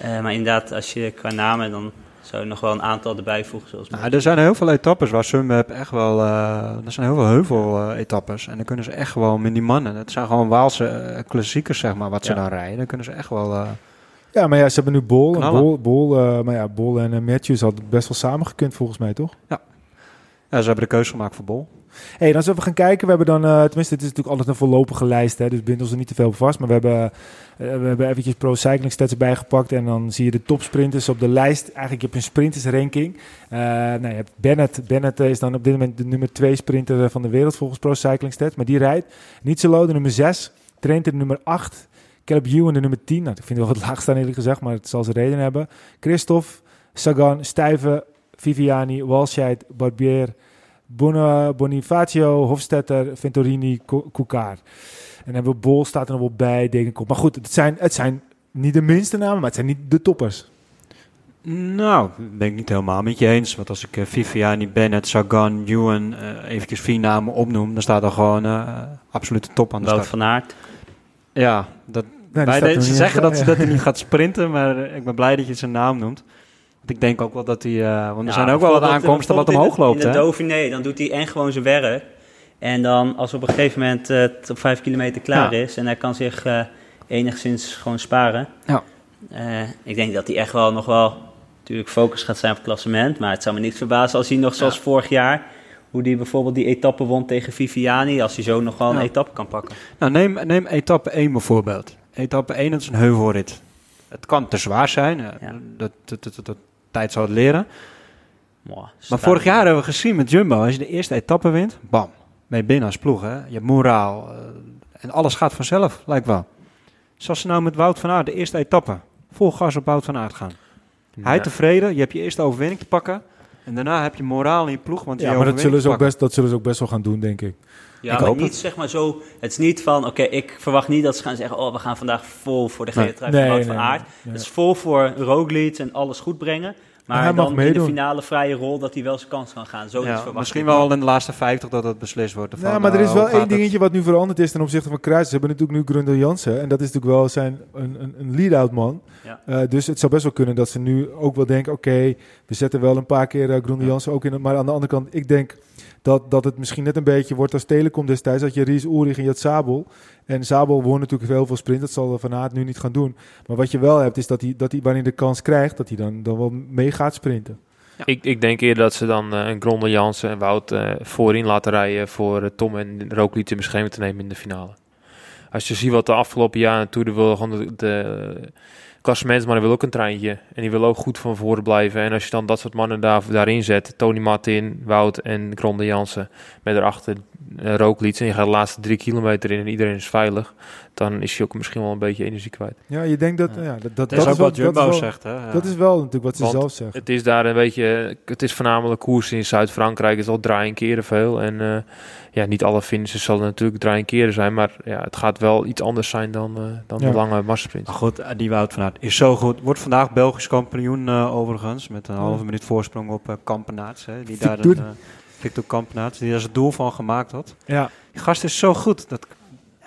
Eh, maar inderdaad, als je qua namen, dan zou je nog wel een aantal erbij voegen. Zoals Nou, er zijn heel veel etappes waar Sunweb echt wel... eh, er zijn heel veel heuvel-etappes. en dan kunnen ze echt gewoon met die mannen... Het zijn gewoon Waalse klassiekers, zeg maar, wat ze Ja. dan rijden. Dan kunnen ze echt wel... eh, ja, maar ja, ze hebben nu Bol. En. Bol, Bol eh, maar ja, Bol en Matthews hadden best wel samengekund volgens mij, toch? ja, ze hebben de keuze gemaakt voor Bol. Hey, dan zullen we gaan kijken. We hebben dan, eh, tenminste, het is natuurlijk altijd een voorlopige lijst, hè, dus bind ons er niet te veel op vast. Maar we hebben, eh, we hebben eventjes Pro Cycling Stats erbij gepakt en dan zie je de topsprinters op de lijst. Eigenlijk heb je een sprintersranking. Eh nou, je hebt Bennett. Bennett is dan op dit moment de nummer 2 sprinter van de wereld volgens Pro Cycling Stats. Maar die rijdt. Nietzelo de nummer 6, Trent de nummer 8, Caleb Ewan de nummer 10. Nou, ik vind het wel wat laag staan eerlijk gezegd, maar het zal zijn reden hebben. Christophe, Sagan, Stuyven, Viviani, Walscheid, Barbier, Bonifacio, Hofstetter, Ventorini, Koukar. En dan hebben we Bol staat er nog wel bij, denk ik op. Maar goed, het zijn, het zijn niet de minste namen, maar het zijn niet de toppers. Nou, ben ik niet helemaal met je eens. Want als ik eh, Viviani, Bennett, Sagan, Ewan eh eventjes vier namen opnoem, dan staat er gewoon eh absolute top aan de Wout start. van Aert. Ja, dat, Nee, nog ze zeggen dat, ze- dat hij niet gaat sprinten, maar ik ben blij dat je zijn naam noemt. Want ik denk ook wel dat hij... eh, want er Ja, zijn ook wel wat bijvoorbeeld, aankomsten wat omhoog in de- loopt, In de Dauphiné, dan doet hij en gewoon zijn werk. En dan, als op een gegeven moment eh, het op vijf kilometer klaar Ja. is... en hij kan zich eh, enigszins gewoon sparen... Ja. Eh, ik denk dat hij echt wel nog wel... natuurlijk focus gaat zijn op het klassement... maar het zou me niks verbazen als hij nog zoals vorig jaar... hoe hij bijvoorbeeld die etappe won tegen Viviani... als hij zo nog wel een etappe kan pakken. Nou, neem, neem etappe 1 bijvoorbeeld. Etappe 1, dat is een heuvelrit. Het kan te zwaar zijn, eh, Ja. dat, dat, dat- dat tijd zal het leren. Maar vorig jaar hebben we gezien met Jumbo, als je de eerste etappe wint, bam, je binnen als ploeg. Hè? Je hebt moraal eh, en alles gaat vanzelf, lijkt wel. Zoals ze nou met Wout van Aert, de eerste etappe, vol gas op Wout van Aert gaan. Hij tevreden, je hebt je eerste overwinning te pakken en daarna heb je moraal in je ploeg, want je Ja, je maar dat zullen, ze ook best, dat zullen ze ook best wel gaan doen, denk ik. Ja, Ik maar hoop niet het. zeg maar zo. Het is niet van, oké, ik verwacht niet dat ze gaan zeggen, oh, we gaan vandaag vol voor de gele trui van van nee, nee. Het is vol voor Roglic en alles goed brengen. Maar hij mag dan in de finale vrije rol dat hij wel zijn kans kan gaan. Zoiets Ja, verwacht misschien wel in de laatste 50 dat het beslist wordt. Ja, maar er eh, is hoe wel één het? dingetje wat nu veranderd is ten opzichte van Kruis. Ze hebben natuurlijk nu Grundel Jansen. En dat is natuurlijk wel zijn een, een, een lead-out man. Ja. Eh, dus het zou best wel kunnen dat ze nu ook wel denken... oké, we zetten wel een paar keer uh, Grundel Jansen ook in. Maar aan de andere kant, ik denk dat, dat het misschien net een beetje wordt als Telecom destijds. Dat je Ries Ulrich en had Sabel. En Sabel won natuurlijk heel veel sprint. Dat zal Van Aert nu niet gaan doen. Maar wat je wel hebt, is dat hij, dat hij wanneer de kans krijgt... dat hij dan, dan wel mee gaat sprinten. Ik, ik denk eerder dat ze dan eh, een Gronde Jansen en Wout eh, voorin laten rijden voor eh, Tom en Roglic in bescherming te nemen in de finale. als je ziet wat de afgelopen jaren Tour de wil gewoon de, de klassementsmannen wil ook een treintje. En die willen ook goed van voren blijven. En als je dan dat soort mannen daar, daarin zet, Tony Martin, Wout en Gronde Jansen, met erachter Roglic en je gaat de laatste drie kilometer in en iedereen is veilig, dan is je ook misschien wel een beetje energie kwijt. Ja, je denkt dat... Ja. Ja. dat, dat, Dat is ook wat Jumbo wel- zegt, hè? Ja. Dat is wel natuurlijk wat ze Want zelf zegt. Het is daar een beetje, het is voornamelijk koers in Zuid-Frankrijk, is al draaien keren veel. En eh, ja, niet alle finishes zullen natuurlijk draaien keren zijn, maar ja, het gaat wel iets anders zijn dan, eh, dan Ja. de lange massasprint. Maar goed, eh, die Wout van Aert is zo goed. Wordt vandaag Belgisch kampioen eh, overigens. Met een halve minuut voorsprong op Kampenaerts. Hè, die daar een, Victor Kampenaerts, die daar zijn doel van gemaakt had. Ja, Die gast is zo goed. Dat,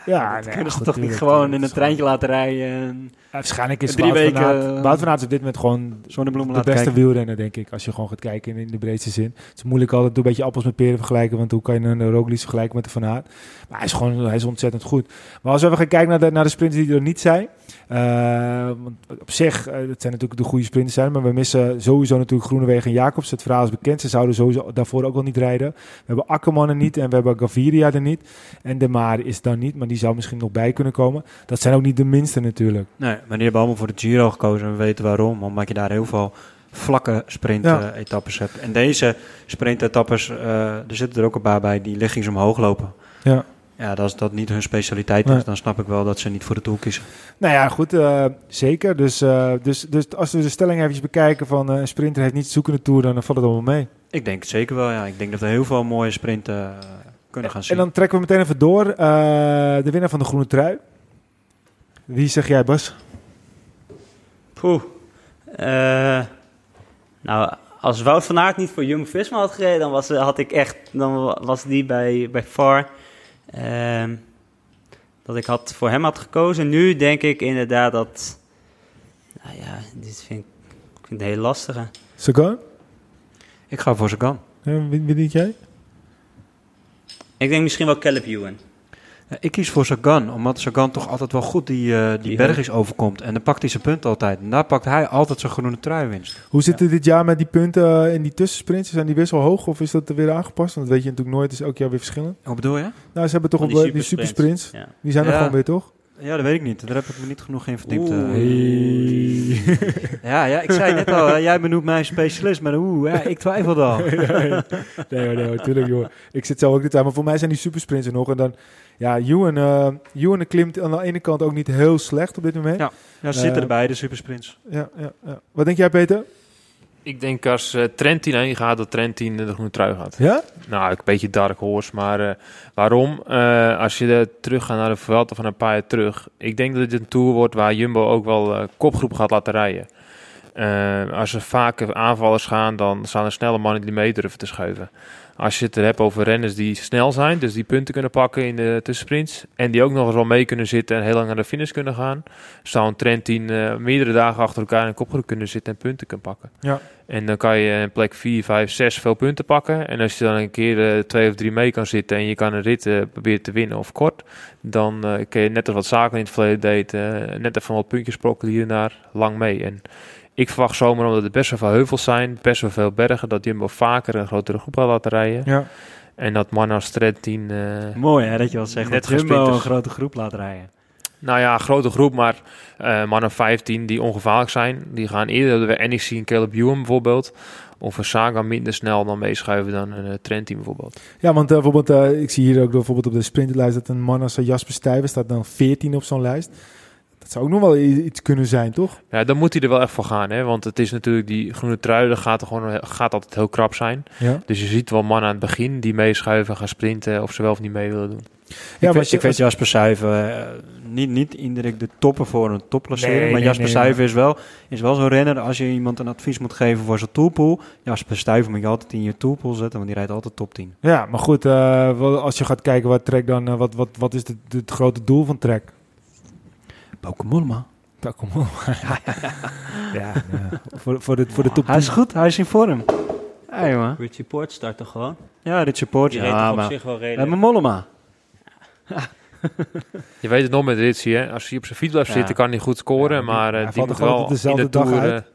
ja dat nee, kunnen ze toch niet gewoon in een treintje laten rijden en waarschijnlijk is Drie Wout van weken, Aert... eh, Wout van Aert op dit moment gewoon de beste kijken. wielrenner, denk ik. Als je gewoon gaat kijken in, in de breedste zin. Het is moeilijk altijd een beetje appels met peren vergelijken. Want hoe kan je een Roglic vergelijken met de Van Aert? Maar hij is gewoon hij is ontzettend goed. Maar als we even gaan kijken naar de, naar de sprinters die er niet zijn. eh, want op zich, eh, dat zijn natuurlijk de goede sprinters zijn. Maar we missen sowieso natuurlijk Groenewegen en Jacobs. Het verhaal is bekend. Ze zouden sowieso daarvoor ook wel niet rijden. We hebben Akkerman er niet en we hebben Gaviria er niet. En De Maar is dan niet, maar die zou misschien nog bij kunnen komen. Dat zijn ook niet de minste natuurlijk. Nee, maar die hebben allemaal voor de Giro gekozen. En we weten waarom. Omdat je daar heel veel vlakke sprint-etappes hebt. En deze sprint-etappes, eh, er zitten er ook een paar bij die liggings omhoog lopen. Ja. Ja, als dat niet hun specialiteit Nee. is, dan snap ik wel dat ze niet voor de Tour kiezen. Nou ja, goed, eh, zeker. Dus, eh, dus, dus als we de stelling even bekijken van een sprinter heeft niet te zoeken in de Tour, dan valt het allemaal mee. Ik denk het zeker wel, ja. Ik denk dat we heel veel mooie sprinten kunnen gaan zien. En dan trekken we meteen even door. de winnaar van de groene trui. Wie zeg jij, Bas? Poeh. Eh, nou, als Wout van Aert niet voor Jumbo-Visma had gereden, dan was, had ik echt, dan wa- was die bij, bij far ehm, dat ik had, voor hem had gekozen. Nu denk ik inderdaad dat, nou ja, dit vind ik, ik vind het heel lastige. Sagan? Ik ga voor Sagan. Ja, wie, wie denk jij? Ik denk misschien wel Caleb Ewan. Ik kies voor Sagan, omdat Sagan toch altijd wel goed die, eh, die, Die bergjes overkomt. En dan pakt hij zijn punt altijd. En daar pakt hij altijd zijn groene truiwinst. Hoe zit het dit jaar met die punten eh, in die tussensprints? Zijn die best wel hoog of is dat weer aangepast? Want dat weet je natuurlijk nooit. Het is elk jaar weer verschillend. Wat bedoel je? Nou, ze hebben toch op die supersprints. supersprints. Ja. Die zijn er Ja. gewoon weer, toch? Ja, dat weet ik niet. Daar heb ik me niet genoeg in verdiept. eh. Hey. Ja, ja, ik zei net al, jij benoemt mij specialist, maar oeh, ja, ik twijfel al. nee, hoor, nee, natuurlijk, joh. Ik zit zelf ook niet aan. Maar voor mij zijn die supersprints er nog. En dan, ja, Ewan, eh Ewan klimt aan de ene kant ook niet heel slecht op dit moment. Ja. Ja, ze zitten Eh, erbij, de supersprints. Ja, ja, ja. Wat denk jij, Peter? Ik denk als eh, Trentin heen gaat, dat Trentin de groene trui gaat. Ja? Nou, een beetje dark horse, maar eh, waarom? Eh, als je er terug gaat naar de Vuelta van een paar jaar terug. Ik denk dat dit een tour wordt waar Jumbo ook wel eh, kopgroep gaat laten rijden. Eh, als er vaker aanvallers gaan, dan staan er snelle mannen die mee durven te schuiven. Als je het er hebt over renners die snel zijn, dus die punten kunnen pakken in de tussensprints. En die ook nog eens wel mee kunnen zitten en heel lang naar de finish kunnen gaan. Zou een Trentin eh, meerdere dagen achter elkaar in een kopgroep kunnen zitten en punten kunnen pakken. Ja. En dan kan je in plek 4, 5, 6 veel punten pakken. En als je dan een keer eh, twee of drie mee kan zitten en je kan een rit eh, proberen te winnen of kort, dan kun je net als wat zaken in het verleden deed, net even wat puntjes sprokkelen hier en daar, lang mee. En ik verwacht zomaar, omdat er best wel veel heuvels zijn, best wel veel bergen, dat Jumbo vaker een grotere groep gaat laten rijden. Ja. En dat man als Trentin... eh, Mooi hè, dat je wel zegt, Net dat Jumbo een grote groep laat rijden. Nou ja, een grote groep, maar eh mannen 15 die ongevaarlijk zijn. Die gaan eerder de NEC en Caleb Ewan bijvoorbeeld. Of een Saga minder snel dan meeschuiven dan een uh, Trentin bijvoorbeeld. Ja, want eh, bijvoorbeeld, eh, ik zie hier ook bijvoorbeeld op de sprintlijst dat een man als eh, Jasper Stuyven staat dan 14 op zo'n lijst. Zou ook nog wel iets kunnen zijn, toch? Ja, dan moet hij er wel echt voor gaan, hè? Want het is natuurlijk die groene trui, dat gaat, er gewoon, gaat altijd heel krap zijn. Ja. Dus je ziet wel mannen aan het begin die meeschuiven, gaan sprinten of ze wel of niet mee willen doen. Ja, ik, maar weet, als je- ik weet Jasper Stuyven, eh, niet, niet indirect de topper voor een topplacering. Nee, maar nee, Jasper nee, Stuyven is wel, is wel zo'n renner. Als je iemand een advies moet geven voor zijn toolpool. Jasper Stuyven moet je altijd in je toolpool zetten, want die rijdt altijd top 10. Ja, maar goed, eh, als je gaat kijken wat Trek dan, eh, wat, wat, wat is het, het grote doel van Trek? Bauke Mollema. Ja, ja, ja. Voor, voor, de, voor de top Hij is goed, hij is in vorm. Ja, jongen. Richie Port start toch gewoon? Ja, dit support. Die reed Ja, op maar zich wel we hebben redelijk. Mollema. Je weet het nog met Ritchie, hè? Als hij op zijn fiets blijft Ja. zitten, kan hij goed scoren. Maar eh, hij die moet wel in dezelfde de dag tour, uit? eh,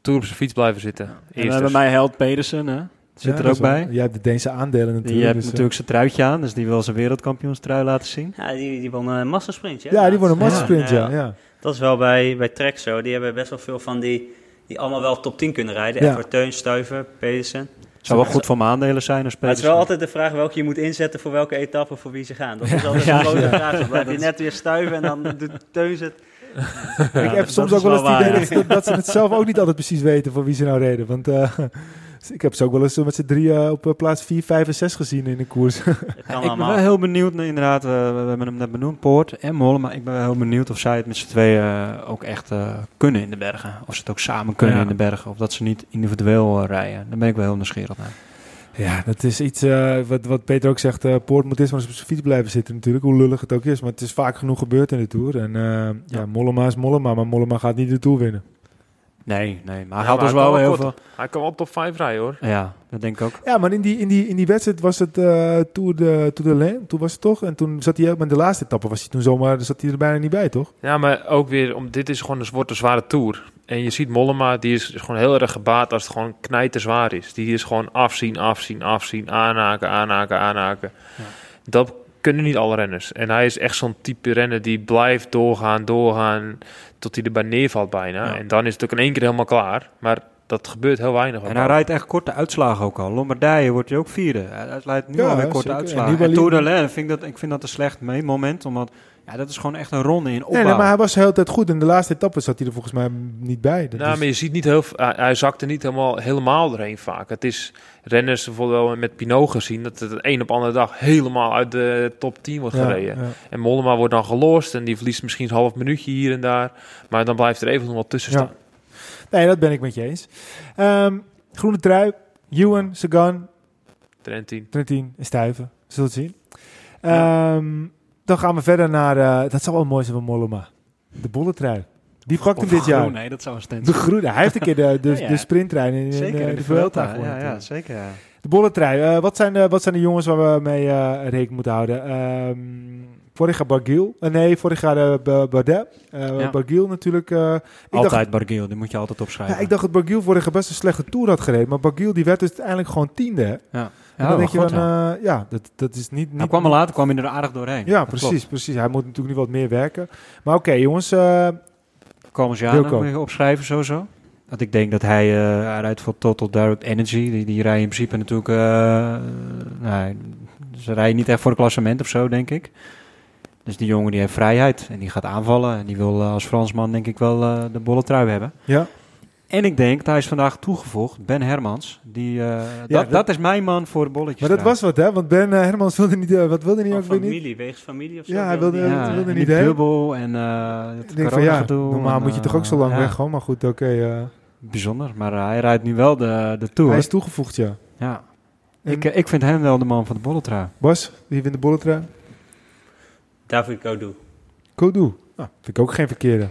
tour op zijn fiets blijven zitten. En hebben dus. mijn held Pedersen, hè. Zit Ja, er ook bij. Jij hebt de Deense aandelen natuurlijk. Die heeft dus, eh, natuurlijk zijn truitje aan, dus die wil zijn wereldkampioenstrui laten zien. Ja, die, die won een massasprintje. ja, die won een Ja. massasprint, ja. ja. Dat is wel bij, bij Trek zo. Die hebben best wel veel van die, die allemaal wel top 10 kunnen rijden. Ja. Ja. Voor Teun, Stuiven, Pedersen. Zou wel goed voor mijn aandelen zijn als Maar het is wel Pedersen. altijd de vraag welke je moet inzetten voor welke etappe voor wie ze gaan. Dat is altijd Ja, een grote ja. vraag. Dan blijf je net weer stuiven en dan doet Teun het. ik heb soms ook wel eens het idee waar, dat, dat, dat ze het zelf ook niet altijd precies weten voor wie ze nou reden. Want eh, ik heb ze ook wel eens met z'n drieën op eh, plaats 4, 5 en 6 gezien in de koers. Ik ben wel heel benieuwd, nou, inderdaad, we, we hebben hem net benoemd, Poort en Molle, maar ik ben wel heel benieuwd of zij het met z'n tweeën eh, ook echt eh, kunnen in de bergen. Of ze het ook samen kunnen Ja. in de bergen, of dat ze niet individueel eh, rijden. Daar ben ik wel heel nieuwsgierig naar. Ja, dat is iets eh, wat, wat Peter ook zegt. eh Poort moet eerst maar eens op zijn fiets blijven zitten natuurlijk. Hoe lullig het ook is. Maar het is vaak genoeg gebeurd in de Tour. En eh, ja, Mollema is Mollema. Maar Mollema gaat niet de Tour winnen. Nee, nee, maar hij Ja, had maar dus hij wel kan heel wel veel... Hij kan wel op top 5 rijden hoor. Ja, dat denk ik ook. Ja, maar in die, in die, in die wedstrijd was het eh Tour de, Tour de Lane. Toen was het toch. En toen zat hij ook met de laatste etappe. Was hij toen zomaar, zat hij er bijna niet bij, toch? Ja, maar ook weer, om, dit is gewoon een, wordt een zware tour. En je ziet Mollema, die is gewoon heel erg gebaat als het gewoon knijter zwaar is. Die is gewoon afzien, afzien, afzien, aanhaken, aanhaken, aanhaken. Ja. Dat kunnen niet alle renners. En hij is echt zo'n type renner die blijft doorgaan, doorgaan, tot hij erbij neervalt bijna. Ja. En dan is het ook in één keer helemaal klaar. Maar dat gebeurt heel weinig. En hij rijdt echt korte uitslagen ook al. Lombardije wordt hij ook vierde. Hij rijdt nu Ja, alweer korte zeker. En uitslagen. En Tour de Lens, vind ik, dat, ik vind dat een slecht mee moment, omdat ja, dat is gewoon echt een ronde in opbouw. Nee, nee, maar hij was de hele tijd goed. In de laatste etappe zat hij er volgens mij niet bij. Dat Nou, is- maar je ziet niet heel, hij, hij zakt er niet helemaal, helemaal doorheen vaak. Het is renners, bijvoorbeeld wel met Pinot gezien, dat het een op andere dag helemaal uit de top 10 wordt gereden. ja. En Mollema wordt dan gelost en die verliest misschien een half minuutje hier en daar. Maar dan blijft er even nog wat tussen Ja. staan. Nee, dat ben ik met je eens. Ehm, groene trui, Ewan, Sagan, Trentin. Trentin en Stuyven. Zullen het zien. Ehm, dan gaan we verder naar... eh, dat zou wel mooi zijn van Mollema. De bolletrui. Die pakt hem dit jaar. Nee, dat zou een stand De groene. Hij heeft een keer de, de, Ja, ja. de sprinttrein in, in, Zeker, eh, in de Vuelta gewonnen. Ja, zeker. Ja. De bolletrui. eh wat, zijn de, wat zijn de jongens waar we mee eh, rekening moeten houden? Ehm vorig jaar Barguil. Eh, nee, vorig jaar eh, Ba- Bardet. Eh Ja. Barguil natuurlijk. eh, ik dacht, Altijd Barguil, die moet je altijd opschrijven. ja, ik dacht dat Barguil vorig jaar best een slechte Tour had gereden. Maar Barguil die werd dus uiteindelijk gewoon tiende. Ja, en ja, dan denk je goed, ja. eh, ja, dat, dat is niet... niet Hij kwam er later, kwam hij er aardig doorheen. Ja, Dat precies, klopt. precies. Hij moet natuurlijk nu wat meer werken. Maar oké, jongens. Wilco. moet je opschrijven sowieso. Want ik denk dat hij, eh hij rijdt voor Total Direct Energy. Die, die rijden in principe natuurlijk... eh nou, ze rijden niet echt voor een klassement of zo, denk ik. Dus die jongen die heeft vrijheid en die gaat aanvallen. En die wil eh, als Fransman denk ik wel de bolle trui hebben. ja, En ik denk, hij is vandaag toegevoegd, Ben Hermans. Die, eh, dat, dat- dat, is mijn man voor de bolletjes. maar dat was wat, hè? Want Ben eh, Hermans wilde niet... eh, wat wilde hij Van ook weer niet? familie, wegens familie of zo. Ja, hij wilde wilde- Ja, ja, wilde en niet dubbel en eh het Ik denk van ja, coronagedoe normaal en, moet je toch ook zo lang ja, weg gewoon. Maar goed, oké. eh, Bijzonder, maar hij rijdt nu wel de, de Tour. hij is toegevoegd, ja. Ja. En Ik, ik vind hem wel de man van de bolletrui. Bas, wie wint de bolletrui? David Codu. Kodu. Nou, vind ik ook geen verkeerde.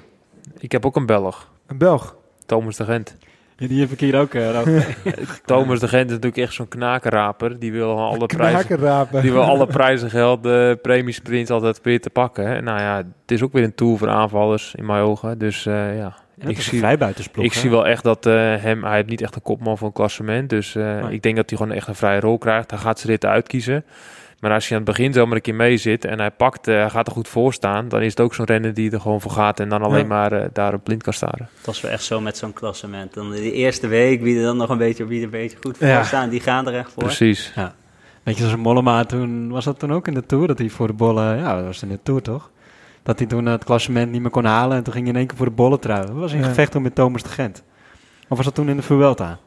Ik heb ook een Belg, Een Belg. Thomas de Gent. die heb ik hier ook. Uh, Thomas de Gent is natuurlijk echt zo'n knakenraper. Die wil alle prijzen, die wil alle prijzen geld, de premiesprints altijd weer te pakken. hè. Nou ja, het is ook weer een tour voor aanvallers in mijn ogen. Dus eh, ja, ik zie, ik zie wel echt dat eh, hem, hij heeft niet echt een kopman voor een klassement. Dus eh, Nee. ik denk dat hij gewoon echt een vrije rol krijgt. Hij gaat zijn ritten uitkiezen. Maar als je aan het begin zomaar een keer mee zit en hij pakt, eh, hij gaat er goed voor staan, dan is het ook zo'n renner die er gewoon voor gaat en dan alleen Ja. maar eh, daar op blind kan staren. Dat was wel echt zo met zo'n klassement. Dan de eerste week, wie er dan nog een beetje, wie er een beetje goed voor Ja. staan, die gaan er echt voor. Precies. Weet je, zoals Mollema toen, was dat toen ook in de Tour? Dat hij voor de bollen, ja, dat was in de Tour toch? Dat hij toen het klassement niet meer kon halen en toen ging hij in één keer voor de bolletrui. Dat was in Ja. gevecht toen met Thomas de Gent. Of was dat toen in de Vuelta?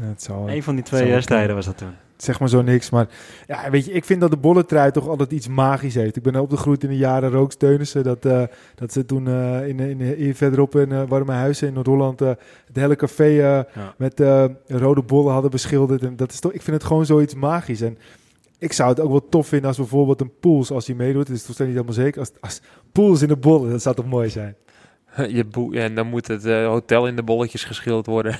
Ja, het zal, Eén van die twee wedstrijden was dat toen. Zeg maar zo niks. Maar ja, weet je, ik vind dat de bolletrui toch altijd iets magisch heeft. Ik ben opgegroeid in de jaren Rook Steunissen. Dat, eh, dat ze toen eh, in, in, in, verderop in eh, Warme Huizen in Noord-Holland het hele café Ja. met rode bollen hadden beschilderd. En dat is toch, ik vind het gewoon zoiets magisch. En ik zou het ook wel tof vinden als bijvoorbeeld een Pools, als hij meedoet. Het is toch niet helemaal zeker. Als, als Pools in de bollen, dat zou toch mooi zijn. Je boe en dan moet het eh, hotel in de bolletjes geschilderd worden.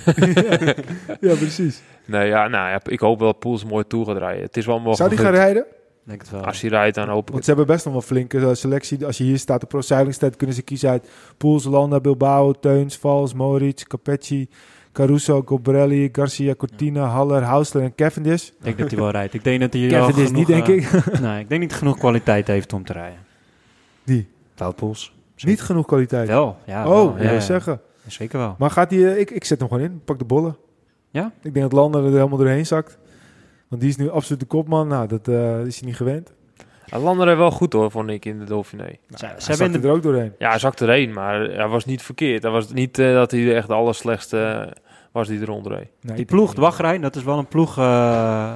ja, precies. nee, ja, nou, ja, ik hoop wel dat Poels mooi toe gaat rijden. Het is wel mogelijk. Zou die gaan rijden? Denk het wel. Als hij rijdt, dan hoop ik Want het. ze hebben best nog wel flinke eh, selectie. Als je hier staat, de pro-zeilingstijd, kunnen ze kiezen uit Pools, Landa, Bilbao, Teuns, Vals, Moritz, Capecci, Caruso, Cobrelli, Garcia, Cortina, Haller, Hausler en Cavendish. Ik denk dat hij wel rijdt. Ik denk dat hij Cavendish genoeg, niet, denk eh, ik. nee, ik denk niet genoeg kwaliteit heeft om te rijden. Die? Wout Poels. Niet genoeg kwaliteit. Wel, ja. oh, wel, ik ja, wil ja. zeggen. Zeker wel. Maar gaat die, eh, ik, ik zet hem gewoon in. Pak de bollen. Ja? Ik denk dat Lander er helemaal doorheen zakt. Want die is nu absoluut de kopman. Nou, dat eh, is hij niet gewend. Er wel goed hoor, vond ik in de Dauphiné. Nou, Ze- hebben er ook doorheen. Ja, hij zakte erheen, maar hij was niet verkeerd. Hij was niet eh, dat hij de echt de allerslechtste eh, was die eronder reed. Nee, Die ploeg, de wachtrij, dat is wel een ploeg eh,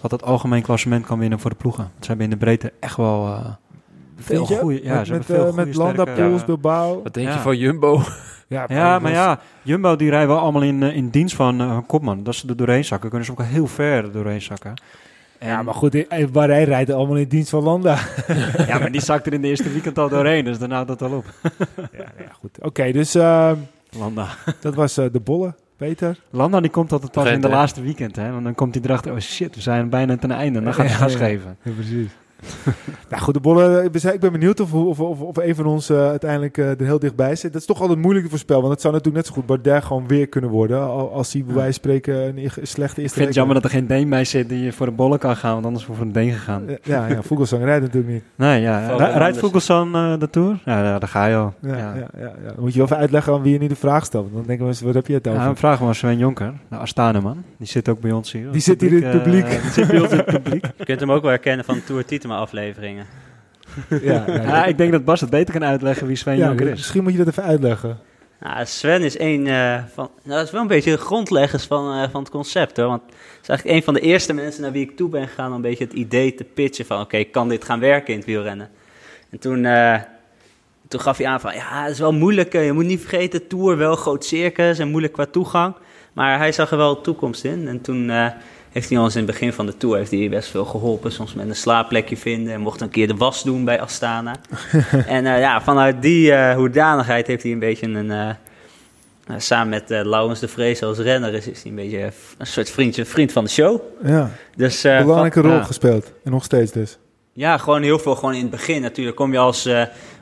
wat het algemeen klassement kan winnen voor de ploegen. Ze hebben in de breedte echt wel eh, veel goede... Ja, met, ze met, hebben veel eh, met Landa, sterke- Pools, Ja. Bilbao. Wat denk Ja. je van Jumbo? Ja, Ja, maar ja, Jumbo die rijden wel allemaal in, eh, in dienst van eh, van Kopman. Dat ze er doorheen zakken, kunnen ze ook heel ver er doorheen zakken. En, Ja, maar goed, Bahrein rijdt allemaal in dienst van Landa. ja, maar die zakt er in de eerste weekend al doorheen, dus daarna dat al op. ja, ja, goed. Oké, dus eh, Landa. dat was eh, de bollen. Peter? Landa die komt altijd pas in de hè? laatste weekend, hè. Want dan komt hij erachter, oh shit, we zijn bijna ten einde. En dan gaat hij Ja, gas ja. geven. Ja, precies. nou goed, de bollen. zijn- Ik ben benieuwd of, of, of, of een van ons eh, uiteindelijk eh, er heel dichtbij zit. Dat is toch altijd moeilijk te voorspellen. Want het zou natuurlijk net zo goed Bardet gewoon weer kunnen worden. al- Als hij bij wijze van spreken een slechte Ik eerste vind het jammer dat er geen Deen bij zit die voor de bollen kan gaan, want anders voor een Deen gegaan. Ja, ja Vogelsang rijdt natuurlijk niet. Nee, ja. Rijdt. Vogelsang eh de Tour? Ja, ja, daar ga je al. Ja, Ja, ja. Ja, ja, Dan moet je wel even uitleggen aan wie je nu de vraag stelt. Want dan denken mensen, wat heb je het over? Ja, we vragen maar Sven Jonker, de Astana man. Die zit ook bij ons hier. Die zit hier in het publiek. eh, die zit bij ons in het publiek. Je kunt hem ook wel herkennen van de Tour Afleveringen. ja, ja, Ja, ik denk dat Bas het beter kan uitleggen wie Sven Ja, Jonker is. Misschien moet je dat even uitleggen. Nou, Sven is een eh, van. Nou, dat is wel een beetje de grondleggers van, eh, van het concept hoor. Want het is eigenlijk een van de eerste mensen naar wie ik toe ben gegaan om een beetje het idee te pitchen van oké, kan dit gaan werken in het wielrennen? En toen, eh, toen gaf hij aan van ja, het is wel moeilijk. je moet niet vergeten, Tour wel groot circus en moeilijk qua toegang. Maar hij zag er wel toekomst in. En toen eh, heeft hij ons in het begin van de Tour heeft hij best veel geholpen. Soms met een slaapplekje vinden en mocht een keer de was doen bij Astana. en eh, ja, vanuit die eh, hoedanigheid heeft hij een beetje een... eh, samen met Laurens de Vrees als renner is, is hij een beetje een soort vriendje, vriend van de show. Ja, Dus, belangrijke van- rol gespeeld. En nog steeds dus. ja, gewoon heel veel. Gewoon in het begin natuurlijk kom je als,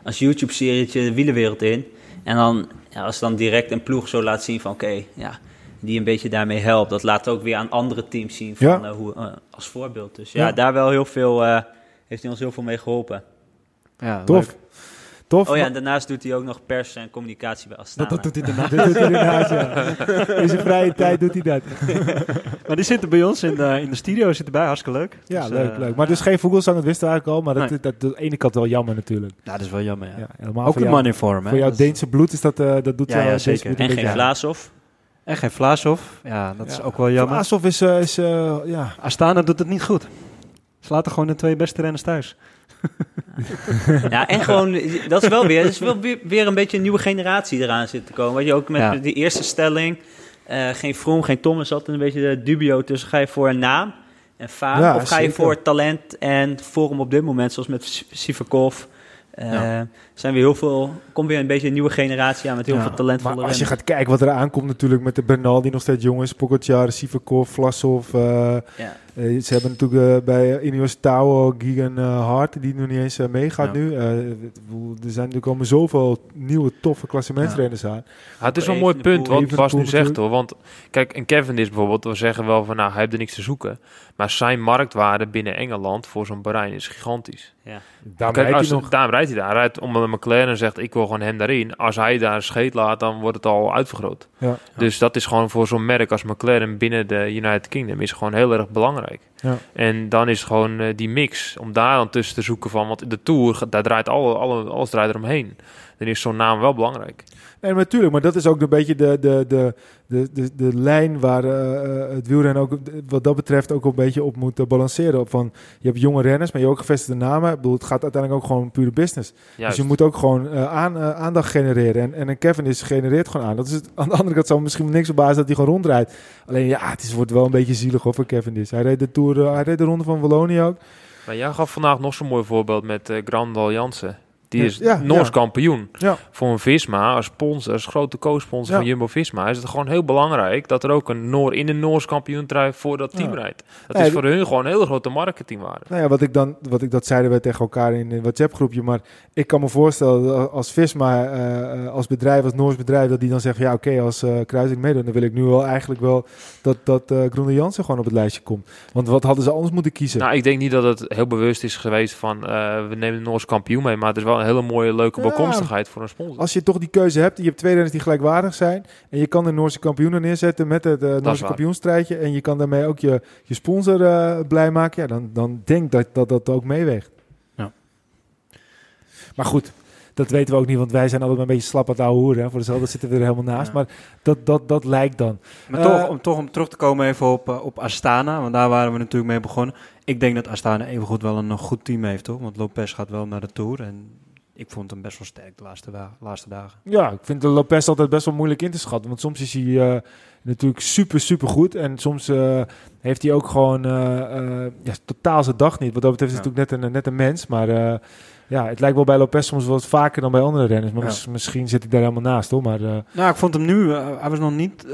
als YouTube-serietje de wielenwereld in. En dan, ja, als dan direct een ploeg zo laat zien van oké, ja, die een beetje daarmee helpt. Dat laat ook weer aan andere teams zien van, Ja. eh, hoe, eh, als voorbeeld. Dus ja, Ja. daar wel heel veel, eh, heeft hij ons heel veel mee geholpen. Ja, Tof. leuk. Tof. Oh ja, en daarnaast doet hij ook nog pers en communicatie bij Astana. Dat, dat doet hij daarna. Dit doet hij inderdaad, ja. In zijn vrije tijd doet hij dat. Maar die zitten bij ons in de, in de studio, zit erbij, hartstikke leuk. Ja, Dus, leuk, leuk. Maar dus geen Vogelsang, dat wisten we eigenlijk al. Maar dat, Nee. dat, dat, de ene kant wel jammer natuurlijk. Ja, dat is wel jammer, ja. Ja, helemaal ook voor een man in vorm, hè. Voor jouw Dat Deense bloed is dat, eh, dat doet Ja, ja, zeker. En een geen beetje Vlaashoff. En geen Vlaashoff. Ja, dat is ook wel jammer. Vlaashoff is, eh, is eh, ja, Astana doet het niet goed. Ze laten gewoon de twee beste renners thuis. Ja, en gewoon, dat is wel weer, er is wel weer, een beetje een nieuwe generatie eraan zit te komen. Weet je, ook met Ja. die eerste stelling, eh, geen Vroom, geen Thomas, altijd een beetje de dubio tussen ga je voor een naam en faam, Ja, of ga je voor talent en vorm op dit moment, zoals met Sivakov. Eh, Ja. Zijn weer heel veel, komt weer een beetje een nieuwe generatie aan met heel Ja, veel talentvolle maar als je gaat kijken wat er aankomt natuurlijk met de Bernal die nog steeds jong is, Pogacar, Sivakov, Vlasov. eh, Ja. eh, ze hebben natuurlijk eh, bij uh, Ineos Tauo, Gigan Hart, die nog niet eens meegaat Ja. nu. Eh, er zijn natuurlijk komen zoveel nieuwe toffe klassementsrenners aan. Ja, het is wel een mooi punt wat Bas nu zegt hoor. Want kijk, een Kevin is bijvoorbeeld, we zeggen wel van nou, hij heeft er niks te zoeken. Maar zijn marktwaarde binnen Engeland voor zo'n Bahrein is gigantisch. Daar Kijk, rijdt als, hij nog. Daarom rijdt hij daar. Hij rijdt om een McLaren en zegt ik wil gewoon hem daarin. Als hij daar een scheet laat, dan wordt het al uitvergroot. Ja. Dus dat is gewoon voor zo'n merk als McLaren binnen de United Kingdom is gewoon heel erg belangrijk. Ja. En dan is gewoon eh, die mix, om daar dan tussen te zoeken van, want de Tour, daar draait alle, alle, alles draait eromheen. Dan is zo'n naam wel belangrijk. Nee, maar natuurlijk, maar dat is ook een beetje de, de, de, de, de, de lijn waar eh, eh, het wielrennen ook wat dat betreft ook een beetje op moet eh, balanceren. Op van, je hebt jonge renners, maar je hebt ook gevestigde namen. Ik bedoel, het gaat uiteindelijk ook gewoon pure business. Juist. Dus je moet ook gewoon aan, aandacht genereren. En, en een Kevin is genereert gewoon aan. Dat is het, aan de andere kant zou misschien niks op basis dat hij gewoon rondrijdt. Alleen ja, het is, wordt wel een beetje zielig hoor, voor Kevin is. Hij reed de Tour, hij reed de ronde van Wallonië ook. Maar jij gaf vandaag nog zo'n mooi voorbeeld met Grandal Jansen. Die is ja, Noors ja. kampioen. Ja. Voor een Visma, als sponsor, als grote co-sponsor Ja. van Jumbo-Visma... is het gewoon heel belangrijk dat er ook een Noor in de Noors kampioentrui voor dat team Ja. rijdt. Dat is voor hun gewoon een hele grote marketingwaarde. Nou ja, wat ik dan, wat ik dat zeiden we tegen elkaar in een WhatsApp-groepje, maar ik kan me voorstellen dat als Visma, eh, eh, als bedrijf, als Noors bedrijf, dat die dan zegt, ja oké, als eh Kruising meedoet, dan wil ik nu wel eigenlijk wel dat, dat eh Groene Jansen gewoon op het lijstje komt. Want wat hadden ze anders moeten kiezen? Nou, ik denk niet dat het heel bewust is geweest van... eh, we nemen de Noors kampioen mee, maar het is wel een hele mooie, leuke Ja. bijkomstigheid voor een sponsor. Als je toch die keuze hebt, je hebt twee renners die gelijkwaardig zijn. En je kan de Noorse kampioenen neerzetten met het eh, Noorse kampioenstrijdje. En je kan daarmee ook je, je sponsor eh, blij maken. Ja, dan, dan denk dat, dat dat ook meeweegt. Ja. Maar goed, dat weten we ook niet. Want wij zijn altijd een beetje slap aan het ouwe hoeren. hè. Voor dezelfde zitten we er helemaal naast. Ja. Maar dat, dat, dat lijkt dan. Maar Eh, toch, om, toch om terug te komen even op, eh, op Astana, want daar waren we natuurlijk mee begonnen. Ik denk dat Astana evengoed wel een, eh, goed team heeft, toch? Want Lopez gaat wel naar de Tour en ik vond hem best wel sterk de laatste, wa- laatste dagen. Ja, ik vind de Lopez altijd best wel moeilijk in te schatten. Want soms is hij eh, natuurlijk super, super goed. En soms eh, heeft hij ook gewoon eh, eh, ja, totaal zijn dag niet. Wat dat betreft is Ja. natuurlijk net een, net een mens. Maar eh, ja, het lijkt wel bij Lopez soms wat vaker dan bij andere renners. Maar Ja. misschien zit ik daar helemaal naast hoor. Maar eh, Nou, ik vond hem nu, eh, hij was nog niet eh,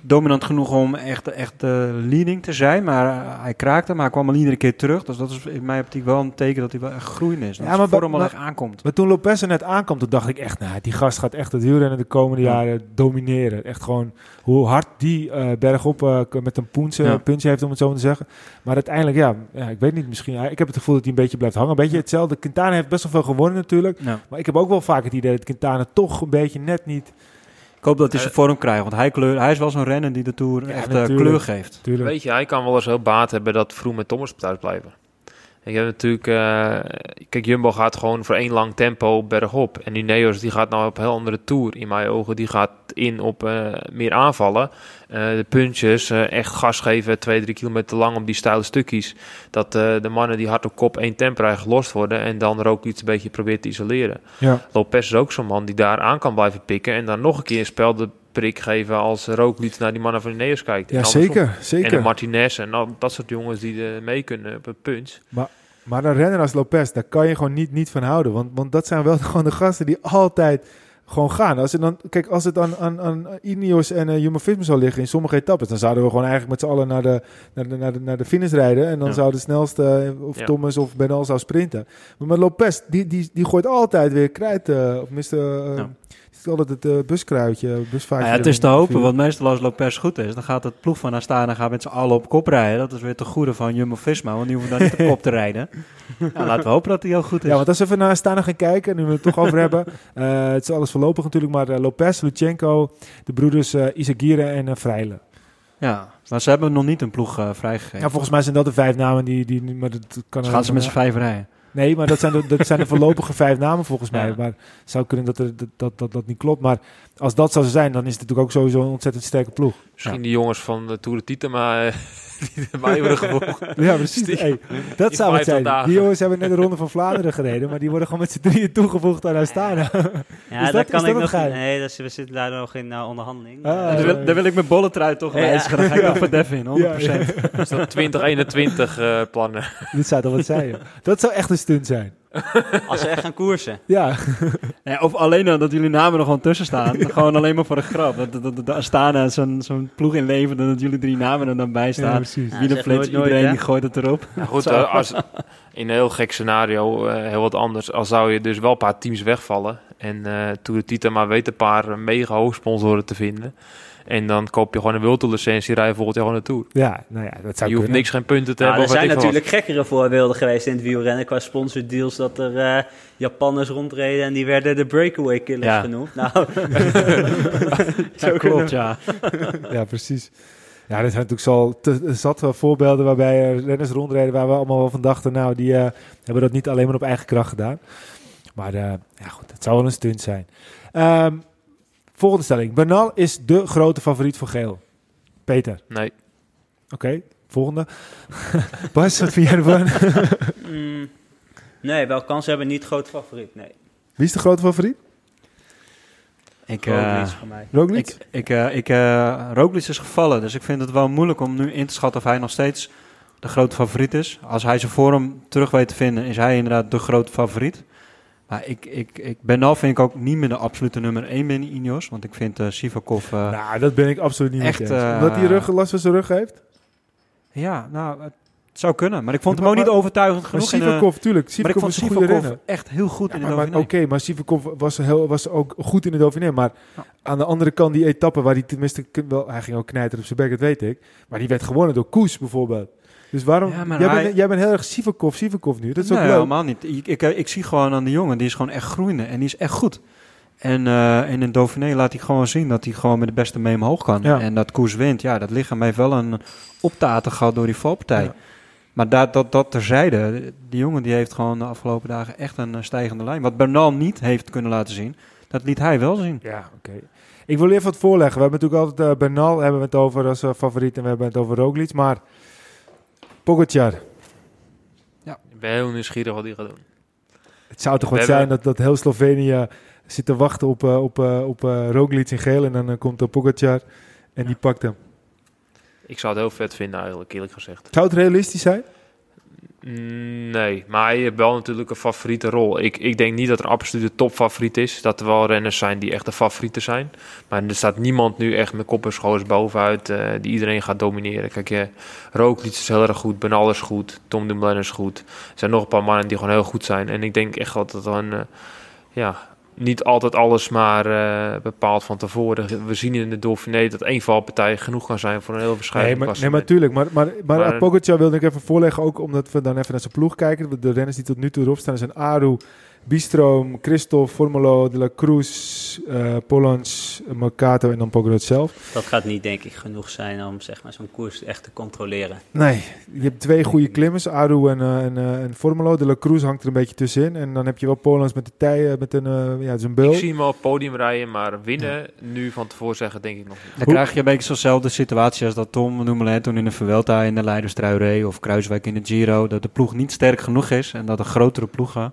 dominant genoeg om echt, echt eh, leading te zijn, maar eh, hij kraakte, maar hij kwam al iedere keer terug. Dus dat is in mijn optiek wel een teken dat hij wel echt groeien is. Dat Ja, maar bij- vorm al echt aankomt. Maar toen Lopez er net aankwam, toen dacht ik echt, nou, die gast gaat echt het wielrennen de komende Ja. jaren domineren. Echt gewoon hoe hard die eh bergop met een poense, Ja. puntje heeft, om het zo maar te zeggen. Maar uiteindelijk, ja, ja, ik weet niet, misschien, ik heb het gevoel dat hij een beetje blijft hangen. Een beetje hetzelfde. Quintana heeft best wel veel gewonnen natuurlijk. Maar ik heb ook wel vaak het idee dat Quintana toch een beetje net niet... Ik hoop dat hij zijn vorm krijgt, want hij, kleur, hij is wel zo'n renner die de Tour Ja, echt eh, kleur geeft. Tuurlijk. Weet je, hij kan wel eens heel baat hebben dat Vroom met Thomas thuis blijven. Ik heb natuurlijk, eh, kijk, Jumbo gaat gewoon voor één lang tempo bergop. En Ineos die gaat nou op een heel andere tour in mijn ogen. Die gaat in op eh, meer aanvallen. Eh, de puntjes, eh, echt gas geven, twee, drie kilometer lang op die steile stukjes. Dat eh, de mannen die hard op kop één tempo gelost worden. En dan er ook iets een beetje probeert te isoleren. Ja. Lopez is ook zo'n man die daar aan kan blijven pikken. En dan nog een keer een spel de prik geven als Roglic naar die mannen van Ineos kijkt. En Ja, andersom. zeker, En de zeker. Martinez en al dat soort jongens die er mee kunnen op een punch. Maar een renner als Lopez, daar kan je gewoon niet, niet van houden. Want, want dat zijn wel gewoon de gasten die altijd gewoon gaan. Als het dan, kijk, als het aan, aan, aan Ineos en uh, Jumbo-Visma zou liggen in sommige etappes, dan zouden we gewoon eigenlijk met z'n allen naar de, naar de, naar de, naar de finish rijden. En dan Ja. zou de snelste, eh, of Ja. Thomas of Benal zou sprinten. Maar met Lopez, die, die, die gooit altijd weer krijt. eh of eh Ja. Is altijd het eh, buskruidje, busvaartje. Nou ja, het is te hopen, want meestal als Lopez goed is, dan gaat het ploeg van Astana gaat met z'n allen op kop rijden. Dat is weer te goede van Jumbo-Visma, want die hoeven dan niet op kop te rijden. Ja, laten we hopen dat hij heel goed is. Ja, want als we even naar Astana gaan kijken, nu we het toch over hebben. eh, het is alles voorlopig natuurlijk, maar eh, Lopez, Lutsenko, de broeders eh Isagire en eh Freile. Ja, maar ze hebben nog niet een ploeg vrijgegeven. Ja, volgens mij zijn dat de vijf namen die... die maar dat kan Dus gaan ze met z'n vijf rijden. Nee, maar dat zijn de, dat zijn de voorlopige vijf namen volgens mij. Ja. Maar het zou kunnen dat, er, dat, dat, dat dat niet klopt. Maar als dat zou zijn, dan is het natuurlijk ook sowieso een ontzettend sterke ploeg. Misschien die jongens van de Tour de Titema eh, die erbij worden gevoegd. Ja, precies. Hey, dat zou het 50 zijn. dagen. Die jongens hebben net de Ronde van Vlaanderen gereden. Maar die worden gewoon met z'n drieën toegevoegd aan Astana. Ja, dat- daar is kan dat ik nog. Nee, dat is, we zitten daar nog in uh, onderhandeling. Ah, Eh, daar, wil, daar wil ik mijn bolletrui toch Ja. wijzigen. Dan ga ik nog voor Devin, 100%. Ja, ja. Dus dat 2021 eh, plannen. Dit zou toch wat zijn. joh. Dat zou echt een stunt zijn. als ze echt gaan koersen. Ja, Nee, of alleen dan dat jullie namen er gewoon tussen staan. gewoon alleen maar voor de grap. Dat, dat, dat, dat Astana zo'n zo'n ploeg inlevert en dat jullie drie namen er dan bij ja staan. precies. Wie de flits, nooit, iedereen die gooit het erop. Ja, goed, eh, als, in een heel gek scenario, eh, heel wat anders. Al zou je dus wel een paar teams wegvallen. En eh Tour de Titema weet een paar eh, mega hoogsponsoren te vinden. En dan koop je gewoon een Wilto-licentie, rij je volgend jaar gewoon naartoe. Ja, nou ja, dat zou Je hoeft kunnen. niks geen punten te Nou, hebben. er zijn wat. natuurlijk gekkere voorbeelden geweest in het wielrennen qua sponsordeals dat er eh, Japanners rondreden en die werden de breakaway killers Ja. genoemd. Nou, Ja, klopt, ja. Ja, precies. Ja, er zijn natuurlijk zo te, zat wel voorbeelden waarbij er renners rondreden waar we allemaal wel van dachten, nou, die eh, hebben dat niet alleen maar op eigen kracht gedaan. Maar eh, ja, goed, het zou wel een stunt zijn. Ehm, volgende stelling. Bernal is de grote favoriet voor geel. Peter, Nee, oké. Volgende. Bas, wat vind jij ervan? mm, nee, wel kans hebben, niet groot favoriet. Nee, Wie is de grote favoriet? Ik, Roglic eh, voor mij. Roglic? ik, ik, eh, ik, eh, Roglic is gevallen, dus ik vind het wel moeilijk om nu in te schatten of hij nog steeds de grote favoriet is. Als hij zijn vorm terug weet te vinden, is hij inderdaad de grote favoriet. Maar ik, ik, ik, Bernal vind ik ook niet meer de absolute nummer 1 binnen Ineos. Want ik vind eh Sivakov... eh, nou, dat ben ik absoluut niet echt, eh, Omdat hij rug, last van zijn rug heeft? Ja, nou, het zou kunnen. Maar ik vond Ja, hem ook maar- niet overtuigend Maar genoeg. in, eh, Sivakov, tuurlijk. maar ik Sivakov vond Sivakov echt heel goed Ja, in de Dauphiné. Oké, maar Sivakov was, heel, was ook goed in de Dauphiné. Maar Ja. aan de andere kant, die etappe waar hij tenminste... Wel, hij ging ook knijter op zijn bek, dat weet ik. Maar die werd gewonnen door Koes bijvoorbeeld. Dus waarom... Ja, jij, hij- bent, jij bent heel erg Sivakov, Sivakov nu. Dat is ook leuk. helemaal niet. Ik, ik, ik zie gewoon aan de jongen, die is gewoon echt groeiende en die is echt goed. En, eh, en in Dauphiné laat hij gewoon zien dat hij gewoon met de beste mee omhoog kan. Ja. En dat koers wint, ja, dat lichaam heeft wel een optaten gehad door die valpartij. Ja. Maar dat, dat, dat terzijde, die jongen die heeft gewoon de afgelopen dagen echt een eh, stijgende lijn. Wat Bernal niet heeft kunnen laten zien, dat liet hij wel zien. Ja, oké. Ik wil even wat voorleggen. We hebben natuurlijk altijd uh, Bernal hebben we het over als eh, favoriet en we hebben het over Roglic. Maar Pogacar, Ik ben heel nieuwsgierig wat hij gaat doen. het zou toch wat hebben- zijn dat, dat heel Slovenië zit te wachten op, eh, op, eh, op eh, Roglic in geel. En dan komt uh, Pogacar en die pakt hem. Ik zou het heel vet vinden eigenlijk, eerlijk gezegd. Zou het realistisch zijn? Nee, maar hij heeft wel natuurlijk een favoriete rol. Ik, ik denk niet dat er een absolute topfavoriet is. Dat er wel renners zijn die echt de favorieten zijn. Maar er staat niemand nu echt met kop en schoos bovenuit eh, die iedereen gaat domineren. Kijk, je Roglic is heel erg goed, Benal is goed, Tom Dumoulin is goed. Er zijn nog een paar mannen die gewoon heel goed zijn. En ik denk echt dat het dan... eh, ja, niet altijd alles maar eh, bepaald van tevoren. We zien in de Dauphiné dat één valpartij genoeg kan zijn voor een heel Nee, verschillend maar, nee, maar tuurlijk. Maar, maar, maar, Maar- Pogacar wilde ik even voorleggen, ook omdat we dan even naar zijn ploeg kijken. De renners die tot nu toe erop staan zijn Aru, Bistrom, Christophe, Formolo, De La Cruz, eh Polans, Mercato en dan Pogacar zelf. Dat gaat niet, denk ik, genoeg zijn om zeg maar, zo'n koers echt te controleren. Nee, je hebt twee goede klimmers, Aru en, en, en Formolo. De La Cruz hangt er een beetje tussenin. En dan heb je wel Polans met de tij, eh, met een, ja, zijn bul. Ik zie hem op het podium rijden, maar winnen nu van tevoren zeggen denk ik nog niet. Dan Hoe- krijg je een beetje zo'nzelfde situatie als dat Tom Dumoulin toen in de Vuelta in de Leiderstrui reed of Kruiswijk in de Giro. Dat de ploeg niet sterk genoeg is en dat de grotere ploegen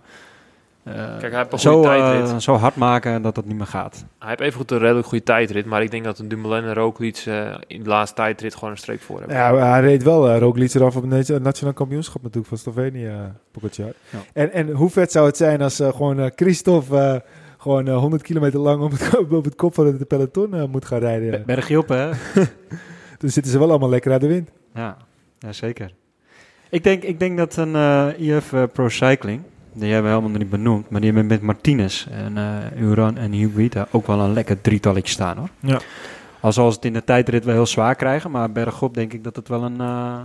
Kijk, hij heeft een zo, goede eh, tijdrit. zo hard maken dat dat niet meer gaat. Hij heeft even goed een redelijk goede tijdrit, maar ik denk dat een Dumoulin en Roglic eh, in de laatste tijdrit gewoon een streep voor hebben. Ja, hij reed wel uh, Roglic eraf op het nat- nationaal kampioenschap natuurlijk van Slovenië, uh, Pogacar. Ja. En, en hoe vet zou het zijn als uh, gewoon uh, Christophe uh, gewoon 100 kilometer lang op het, op het kop van het peloton moet gaan rijden. Be- Bergje op, hè? Dan zitten ze wel allemaal lekker aan de wind. Ja, ja zeker. Ik denk, ik denk dat een uh, IF Pro Cycling, die hebben we helemaal niet benoemd, maar die hebben met Martinez en uh, Uran en Higuita ook wel een lekker drietalletje staan hoor. Ja. Al zal het in de tijdrit wel heel zwaar krijgen, maar bergop denk ik dat het wel een... Uh,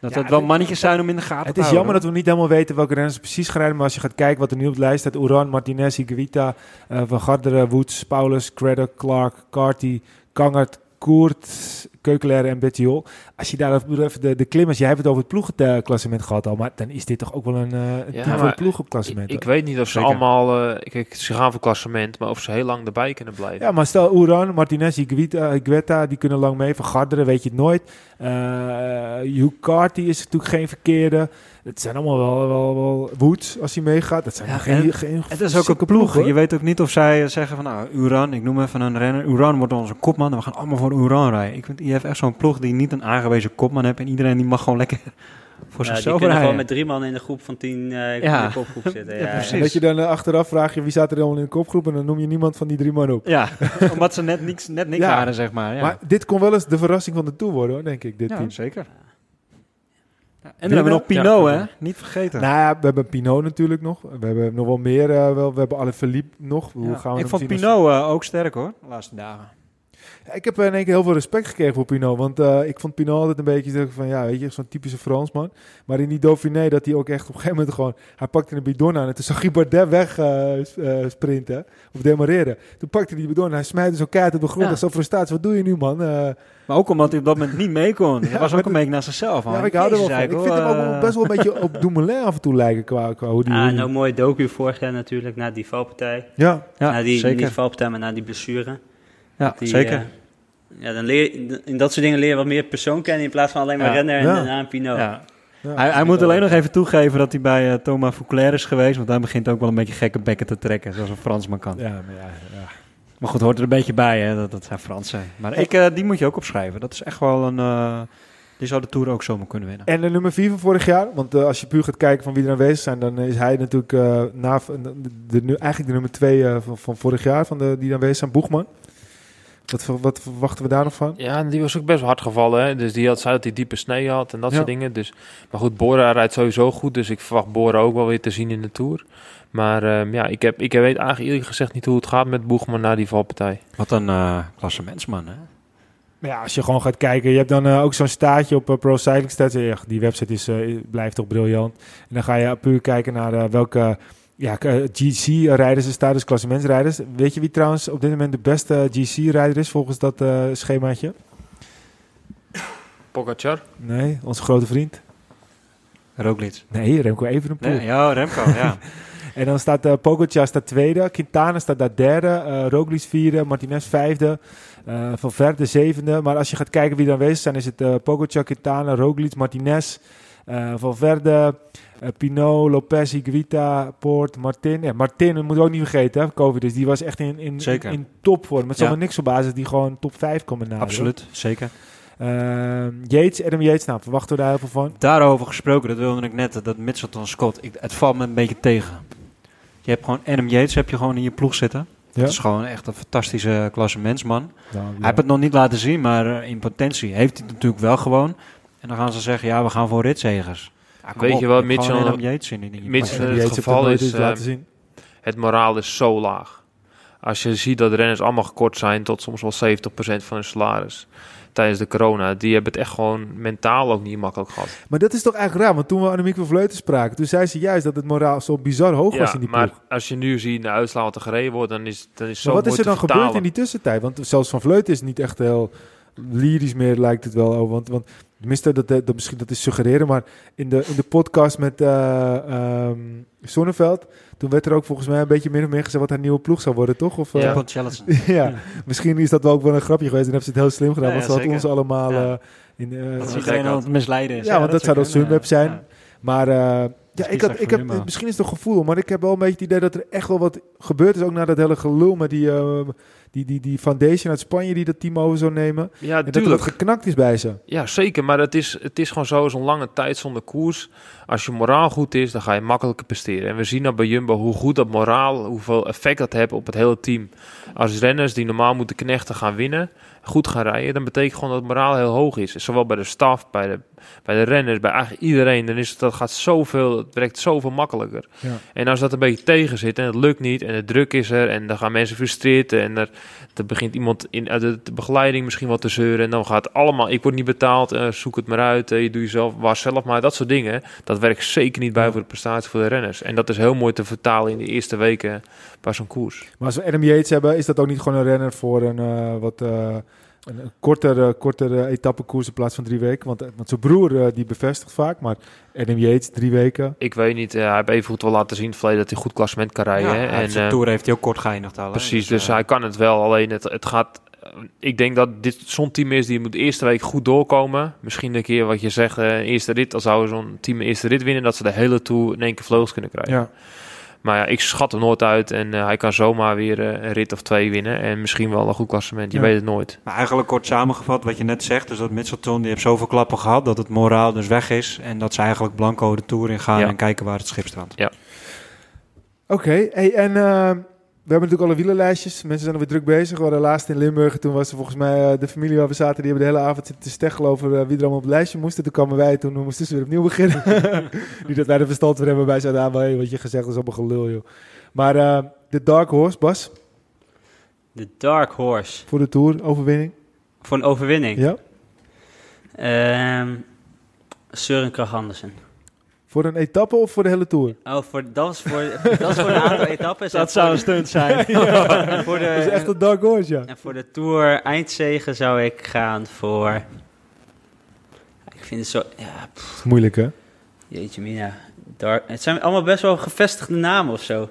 dat Ja, het wel het- mannetjes zijn om in de gaten Het te is houden. jammer dat we niet helemaal weten welke renners precies gaan rijden. Maar als je gaat kijken wat er nu op de lijst staat. Uran, Martinez, Higuita, uh, Van Garderen, Woods, Paulus, Craddock, Clark, Carty, Kangert, Koert, Keukelaar en Bettiol. Als je daar even de, de klimmers... Jij hebt het over het ploegenklassement gehad al. Maar dan is dit toch ook wel een, uh, een Ja, team voor maar het ploegenklassement. Ik, ik weet niet of ze Zeker. allemaal, uh, kijk, ze gaan voor klassement, maar of ze heel lang erbij kunnen blijven. Ja, maar stel Uran, Martinez, Higuita, Higueta, die kunnen lang mee. Van Garderen weet je het nooit. Uh, Hugh Carty is natuurlijk geen verkeerde. Het zijn allemaal wel, wel, wel Woods als hij meegaat. Dat zijn Ja, geen, en geen Het is ook een ploeg. hoor. je weet ook niet of zij zeggen van nou, Uran, ik noem even een renner. Uran wordt onze kopman en we gaan allemaal voor Uran rijden. Ik vind, je hebt echt zo'n ploeg die niet een aangewezen kopman heeft en iedereen die mag gewoon lekker voor die zichzelf kunnen rijden. gewoon met drie man in de groep van tien uh, Ja. in de kopgroep zitten. Ja, Ja, precies. En dat je dan uh, achteraf vraagt je wie staat er allemaal in de kopgroep en dan noem je niemand van die drie man op. Ja, omdat ze net niks, net niks Ja. waren, zeg maar. Ja, Maar dit kon wel eens de verrassing van de Tour worden hoor, denk ik, dit ja team. zeker. Ja, en dan hebben we nog? Pinot, Ja. hè? Niet vergeten. Nou ja, we hebben Pinot natuurlijk nog. We hebben nog wel meer. uh, wel, we hebben alle Philippe nog. Hoe Ja, gaan we ik vond Pinot uh, ook sterk hoor, de laatste dagen. Ik heb in één keer heel veel respect gekregen voor Pinot. Want uh, ik vond Pinot altijd een beetje zo van, ja, weet je, zo'n typische Fransman. Maar in die Dauphiné, dat hij ook echt op een gegeven moment gewoon... Hij pakte een bidon aan en toen zag hij Bardet weg uh, uh, sprinten. Of demareren. Toen pakte hij die bidon en hij smijtte zo keihard op de grond. Ja. En zo frustratie, wat doe je nu, man? Uh, Maar ook omdat hij op dat moment niet mee kon. Hij Ja, was ook een beetje naar zichzelf. ja, ik hou er wel van. Ik vind hem ook best wel een beetje op Dumoulin af en toe lijken qua, qua hoe die... Ah, nou, mooi docu vorig jaar natuurlijk, na die valpartij. ja, Ja, na die, zeker. Niet valpartij, maar na die blessure. Ja, Die, zeker. eh, ja, dan leer in dat soort dingen leer je wat meer persoon kennen in plaats van alleen maar Ja. renner en Ja. een aan Pinot. ja. ja. Hij, hij moet alleen nog even toegeven dat hij bij uh, Thomas Fouclair is geweest. Want hij begint ook wel een beetje gekke bekken te trekken, zoals een Fransman kan. Ja, maar ja, ja. Maar goed, hoort er een beetje bij, hè? Dat, dat zijn Fransen. Maar ik, uh, die moet je ook opschrijven. Dat is echt wel een, uh, Die zou de Tour ook zomaar kunnen winnen. En de nummer 4 van vorig jaar, want eh, als je puur gaat kijken van wie er aanwezig zijn, dan is hij natuurlijk eh, na, de, de, de- eigenlijk de nummer 2 van, van vorig jaar, van de, die aanwezig zijn, Boegman. Wat, wat verwachten we daar nog van? Ja, die was ook best wel hard gevallen. Hè? Dus die had, zei dat hij diepe snee had en dat Ja. soort dingen. Dus, maar goed, Bora rijdt sowieso goed. Dus ik verwacht Bora ook wel weer te zien in de Tour. Maar ehm, ja, ik, heb, ik weet eigenlijk eerlijk gezegd niet hoe het gaat met Boegman na die valpartij. Wat een eh klassementsman, hè? Maar ja, als je gewoon gaat kijken, je hebt dan eh, ook zo'n staatje op eh, Pro Cycling Stats. Ja, die website is, eh, blijft toch briljant. En dan ga je puur kijken naar welke ja, GC-rijders er staan, dus klassementsrijders. Weet je wie trouwens op dit moment de beste GC-rijder is volgens dat eh, schemaatje? Pogacar? Nee, onze grote vriend. Roglic. Nee, Remco Evenepoel. Nee, ja, Remco, ja. En dan staat uh, Pogacar staat tweede, Quintana staat daar derde, eh Roglic vierde, Martinez vijfde, eh Valverde zevende. Maar als je gaat kijken wie er aanwezig zijn, is het eh Pogacar, Quintana, Roglic, Martinez, eh Valverde, eh Pinot, Lopez, Higuita, Poort, Martin. Ja, Martin, dat moeten we ook niet vergeten, hè, COVID. Dus die was echt in, in, Zeker. in topvorm. Met Ja. zomaar niks op basis die gewoon top 5 komen naderen. Absoluut, zeker. Eh, Yates, Adam Yates, nou, verwachten we daar heel veel van. Daarover gesproken, dat wilde ik net, dat Mitchelton Scott, ik, het valt me een beetje tegen. Je hebt gewoon Adam Yates heb je gewoon in je ploeg zitten. Ja. Dat is gewoon echt een fantastische klassementsman. Nou, Hij heeft het nog niet laten zien, maar eh, in potentie heeft hij het natuurlijk wel gewoon. En dan gaan ze zeggen, ja, we gaan voor ritzegers. Ja, Weet op, je wat gewoon Mitchell- Adam Yates in, in je Mitchell- ploeg. het geval is, iets eh, laten zien. Het moraal is zo laag. Als je ziet dat renners allemaal gekort zijn tot soms wel 70% van hun salaris tijdens de corona. Die hebben het echt gewoon mentaal ook niet makkelijk gehad. Maar dat is toch eigenlijk raar, want toen we Annemiek van Vleuten spraken, toen zei ze juist dat het moraal zo bizar hoog was in die maar ploeg. als je nu ziet de uitslag wat er gereden wordt, dan is, dan is het zo Maar wat is er dan gebeurd in die tussentijd? Want zelfs van Vleuten is niet echt heel lyrisch meer, lijkt het wel. over. Want, want tenminste, dat, dat, dat, misschien dat is suggereren, maar in de, in de podcast met eh ehm, Sonneveld, toen werd er ook volgens mij een beetje min of meer gezegd wat haar nieuwe ploeg zou worden, toch? Of, Ja. eh, Van Challenge. ja, misschien is dat wel ook wel een grapje geweest en hebben ze het heel slim gedaan, Ja, want ja, ze had ons allemaal... Ja. eh, in, eh, Dat iedereen aan het misleiden is. Ja, want dat zou dan Sunweb zijn. Ja. Maar eh, ja, Misschien ik had, ik heb, misschien is het een gevoel, maar ik heb wel een beetje het idee dat er echt wel wat gebeurd is. Ook na dat hele gelul met die, eh, die, die, die foundation uit Spanje die dat team over zou nemen. Ja, en dat geknakt is bij ze. Ja, zeker. Maar het is, het is gewoon zo, zo'n lange tijd zonder koers. Als je moraal goed is, dan ga je makkelijker presteren. En we zien nou bij Jumbo hoe goed dat moraal, hoeveel effect dat heeft op het hele team. Als renners die normaal moeten knechten gaan winnen, goed gaan rijden, dan betekent gewoon dat het moraal heel hoog is. Zowel bij de staf, bij de, bij de renners, bij eigenlijk iedereen. Dan is het, dat gaat zoveel, het werkt zoveel makkelijker. Ja. En als dat een beetje tegen zit en het lukt niet en de druk is er en dan gaan mensen frustreerd en er, er begint iemand in uit de, begeleiding misschien wat te zeuren en dan gaat allemaal, ik word niet betaald, eh, zoek het maar uit, eh, je doet jezelf, was zelf maar, dat soort dingen. Dat werkt zeker niet bij voor de prestatie voor de renners. En dat is heel mooi te vertalen in de eerste weken bij zo'n koers. Maar als we Adam Yates hebben, is dat ook niet gewoon een renner voor een uh, wat... Een, een kortere, kortere etappekoers in plaats van drie weken. Want, want zijn broer uh, die bevestigt vaak, maar Adam Yates drie weken. Ik weet niet, uh, hij heeft even goed wel laten zien in het verleden dat hij goed klassement kan rijden. Ja, en zijn Tour heeft hij ook kort geëindigd al. Precies, dus, dus hij kan het wel. Alleen het, het gaat... Ik denk dat dit zo'n team is die moet de eerste week goed doorkomen. Misschien een keer wat je zegt, uh, eerste rit. Dan zou zo'n team de eerste rit winnen, dat ze de hele Tour in één keer vleugels kunnen krijgen. Ja. Maar ja, ik schat hem nooit uit en uh, hij kan zomaar weer uh, een rit of twee winnen. En misschien wel een goed klassement, je ja. weet het nooit. Maar eigenlijk kort samengevat, wat je net zegt, is dat Mitchelton, die heeft zoveel klappen gehad, dat het moraal dus weg is. En dat ze eigenlijk blanco de Tour in gaan ja. en kijken waar het schip strandt. Ja. Oké, okay. hey, en uh, we hebben natuurlijk alle wielerlijstjes. Mensen zijn alweer druk bezig. We hadden laatst in Limburg, toen was er volgens mij uh, de familie waar we zaten, die hebben de hele avond zitten te steggelen over uh, wie er allemaal op het lijstje moest. Toen kwamen wij, toen moesten ze weer opnieuw beginnen. Niet dat wij er verstand van hebben, wij zeiden, ah, maar hey, wat je gezegd is allemaal gelul, joh. Maar uh, de Dark Horse, Bas? De Dark Horse. Voor de Tour, overwinning? Voor een overwinning? Ja. Um, Søren Kragh Andersen. Voor een etappe of voor de hele Tour? Oh, voor, dat, was voor, dat is voor een aantal etappes. Dat zou een stunt zijn. ja. voor de, dat is echt een dark horse, ja. En voor de Tour eindzegen zou ik gaan voor... Ik vind het zo... Ja, pff. Moeilijk, hè? Jeetje mina. Dark, het zijn allemaal best wel gevestigde namen of zo.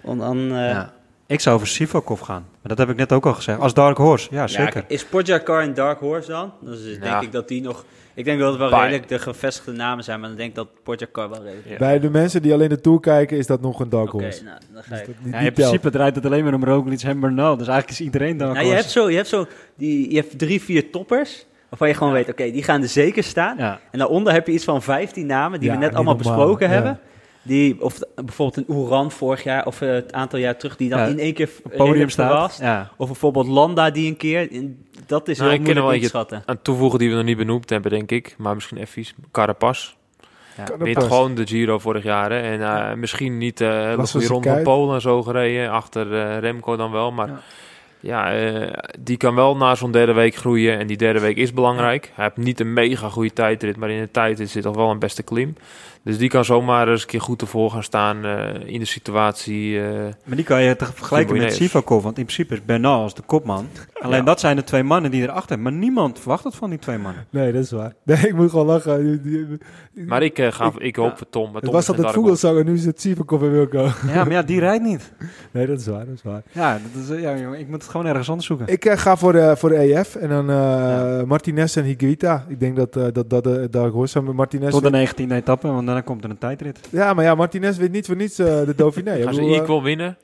On, on, uh, ja. Ik zou voor Sivakov gaan. Maar dat heb ik net ook al gezegd. Als Dark Horse, ja, zeker. Ja, is Podjakar een Dark Horse dan? Dus denk ik dat die nog... Ik denk dat het wel redelijk de gevestigde namen zijn, maar dan denk ik dat Podjakar wel redelijk... Ja. Bij de mensen die alleen de Tour kijken, is dat nog een Dark Horse. Okay, nou, dan ga ik. Dus ja, in principe draait het alleen maar om Roglic en Bernal. Dus eigenlijk is iedereen Dark nou, je hebt zo, je hebt zo die, je hebt drie, vier toppers. Waarvan je gewoon weet, oké, die gaan er zeker staan. Ja. En daaronder heb je iets van 15 namen die Ja, we net allemaal normaal, besproken ja. hebben. Die, of bijvoorbeeld een Oeran vorig jaar, of eh, het aantal jaar terug, die dan Ja, in één keer Op podium staat. verrast. Ja. Of bijvoorbeeld Landa die een keer, dat is Nou, heel er moeilijk wel in te schatten. Aan toevoegen die we nog niet benoemd hebben, denk ik. Maar misschien even Carapaz. Kan Wint gewoon de Giro vorig jaar. Hè. En eh, misschien niet eh van ronde van kuit. Polen en zo gereden. Achter Remco dan wel. Maar Ja. Ja, eh, die kan wel na zo'n derde week groeien. En die derde week is belangrijk. Hij heeft niet een mega goede tijdrit. Maar in de tijdrit zit toch wel een beste klim. Dus die kan zomaar eens een keer goed ervoor gaan staan eh, in de situatie. eh, Maar die kan je toch vergelijken met. Sivakov, want in principe is Bernal als de kopman. Alleen Ja. dat zijn de twee mannen die erachter hebben. Maar niemand verwacht het van die twee mannen. Nee, dat is waar. Nee, ik moet gewoon lachen. Maar ik, ga, Ik- ik, hoop ja. voor Tom. Maar Het Tom was altijd Darko. Vogelsang en nu is het Sivakov en Wilco. Ja, maar ja, die rijdt niet. Nee, dat is waar, dat is waar. Ja, dat is, ja jongen, ik moet het gewoon ergens anders zoeken. Ik eh, ga voor de, voor de EF en dan eh, Ja. Martinez en Higuita. Ik denk dat eh, dat, dat, eh, daar hoor samen met Martinez. Tot de 19e etappe, want daarna komt er een tijdrit. Ja, maar ja, Martinez wint niet voor niets eh, de Dauphiné. Ik Gaan ze equal winnen?